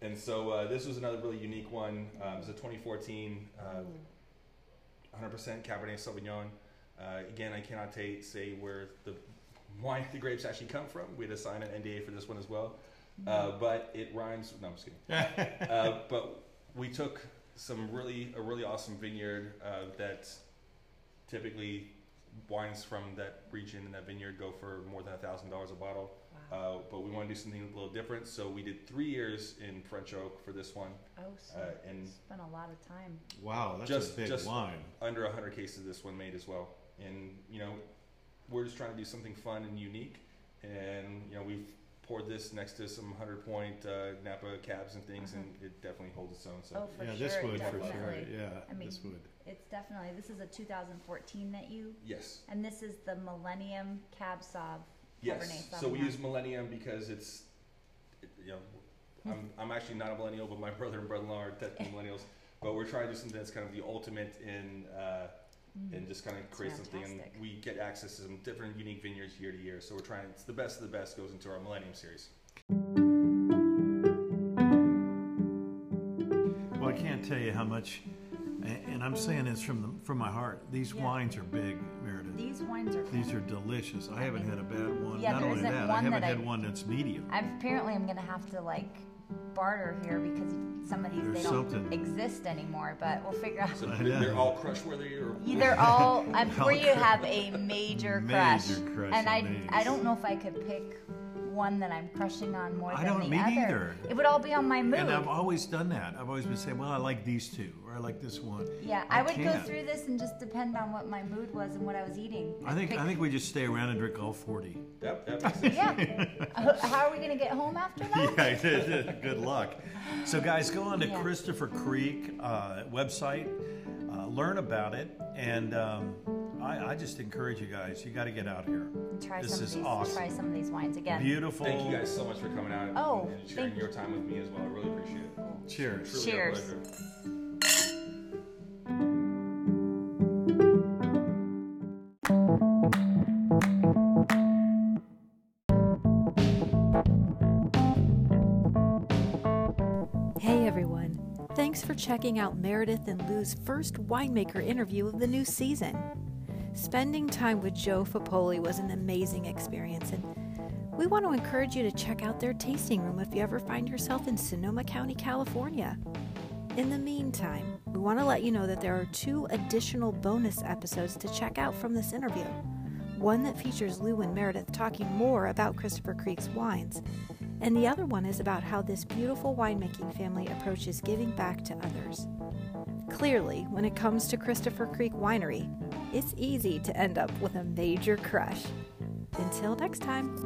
Speaker 3: and so uh, this was another really unique one. Um, it's a 2014, uh, 100% Cabernet Sauvignon. Uh, again, I cannot ta- say where the wine, the grapes actually come from. We had to sign an NDA for this one as well, uh, but it rhymes. No, I'm just kidding. uh, but we took some really a really awesome vineyard uh, that typically wines from that region and that vineyard go for more than a thousand dollars a bottle. Uh, but we want to do something a little different, so we did three years in French oak for this one,
Speaker 1: oh, so
Speaker 3: uh, and
Speaker 1: spent a lot of time.
Speaker 2: Wow, that's
Speaker 3: Just-
Speaker 2: a big
Speaker 3: just-
Speaker 2: wine.
Speaker 3: under 100 cases this one made as well. And you know, we're just trying to do something fun and unique. And you know, we've poured this next to some 100 point uh, Napa cabs and things, and it definitely holds its own. So
Speaker 1: Uh-huh. Oh, for
Speaker 2: yeah,
Speaker 1: sure.
Speaker 2: this would for
Speaker 1: definitely.
Speaker 2: sure. Yeah,
Speaker 1: I mean,
Speaker 2: this would.
Speaker 1: It's definitely this is a 2014 that you
Speaker 3: yes,
Speaker 1: and this is the Millennium Cab Sauv
Speaker 3: yes. So we
Speaker 1: Sauvignon.
Speaker 3: use Millennium because it's, it, you know, I'm I'm actually not a millennial, but my brother and brother-in-law are technically millennials. But we're trying to do something that's kind of the ultimate in. Uh, Mm-hmm. and just kind of create something. And we get access to some different unique vineyards year to year. So we're trying. It's the best of the best goes into our Millennium series.
Speaker 2: Well, I can't tell you how much, and I'm saying this from the, from my heart. These
Speaker 1: Yeah.
Speaker 2: wines are big, Meredith.
Speaker 1: These wines are.
Speaker 2: These are delicious. I haven't had a bad one.
Speaker 1: Yeah,
Speaker 2: Not
Speaker 1: there
Speaker 2: only
Speaker 1: isn't
Speaker 2: that, I haven't
Speaker 1: that
Speaker 2: had
Speaker 1: I-
Speaker 2: one that's medium.
Speaker 1: I apparently I'm gonna have to like barter here because some of these
Speaker 2: There's
Speaker 1: they don't
Speaker 2: something.
Speaker 1: exist anymore. But we'll figure out.
Speaker 3: So they're, they're all crush worthy, or
Speaker 1: They're all. I'm
Speaker 2: All
Speaker 1: sure you have a major crush,
Speaker 2: Major crush
Speaker 1: and I
Speaker 2: these.
Speaker 1: I don't know if I could pick one that I'm crushing on more than
Speaker 2: I
Speaker 1: than
Speaker 2: don't-
Speaker 1: the
Speaker 2: me
Speaker 1: other.
Speaker 2: neither.
Speaker 1: It would all be on my mood.
Speaker 2: And I've always done that. I've always been saying, well, I like these two, or I like this one.
Speaker 1: yeah,
Speaker 2: I
Speaker 1: I, would go
Speaker 2: can't.
Speaker 1: through this and just depend on what my mood was and what I was eating.
Speaker 2: I think
Speaker 1: Pick-
Speaker 2: I think we just stay around and drink all forty.
Speaker 3: Yep, that makes sense.
Speaker 1: Yeah. How are we gonna get home after that?
Speaker 2: yeah, good luck. So, guys, go on to
Speaker 1: Yeah.
Speaker 2: Christopher Creek uh, website, uh, learn about it, and um, I, I just encourage you guys. You got to get out here.
Speaker 1: Try
Speaker 2: This
Speaker 1: some
Speaker 2: is
Speaker 1: of these.
Speaker 2: awesome.
Speaker 1: Try some of these wines again.
Speaker 2: Beautiful.
Speaker 3: Thank you guys so much for coming out
Speaker 1: Oh,
Speaker 3: and sharing
Speaker 1: thank-
Speaker 3: your time with me as well. I really appreciate it.
Speaker 2: Cheers.
Speaker 3: Truly
Speaker 1: Cheers.
Speaker 3: Our.
Speaker 4: Hey everyone! Thanks for checking out Meredith and Lou's first winemaker interview of the new season. Spending time with Joe Fapoli was an amazing experience, and we want to encourage you to check out their tasting room if you ever find yourself in Sonoma County, California. In the meantime, we want to let you know that there are two additional bonus episodes to check out from this interview. One that features Lou and Meredith talking more about Christopher Creek's wines, and the other one is about how this beautiful winemaking family approaches giving back to others. Clearly, when it comes to Christopher Creek Winery, it's easy to end up with a major crush. Until next time.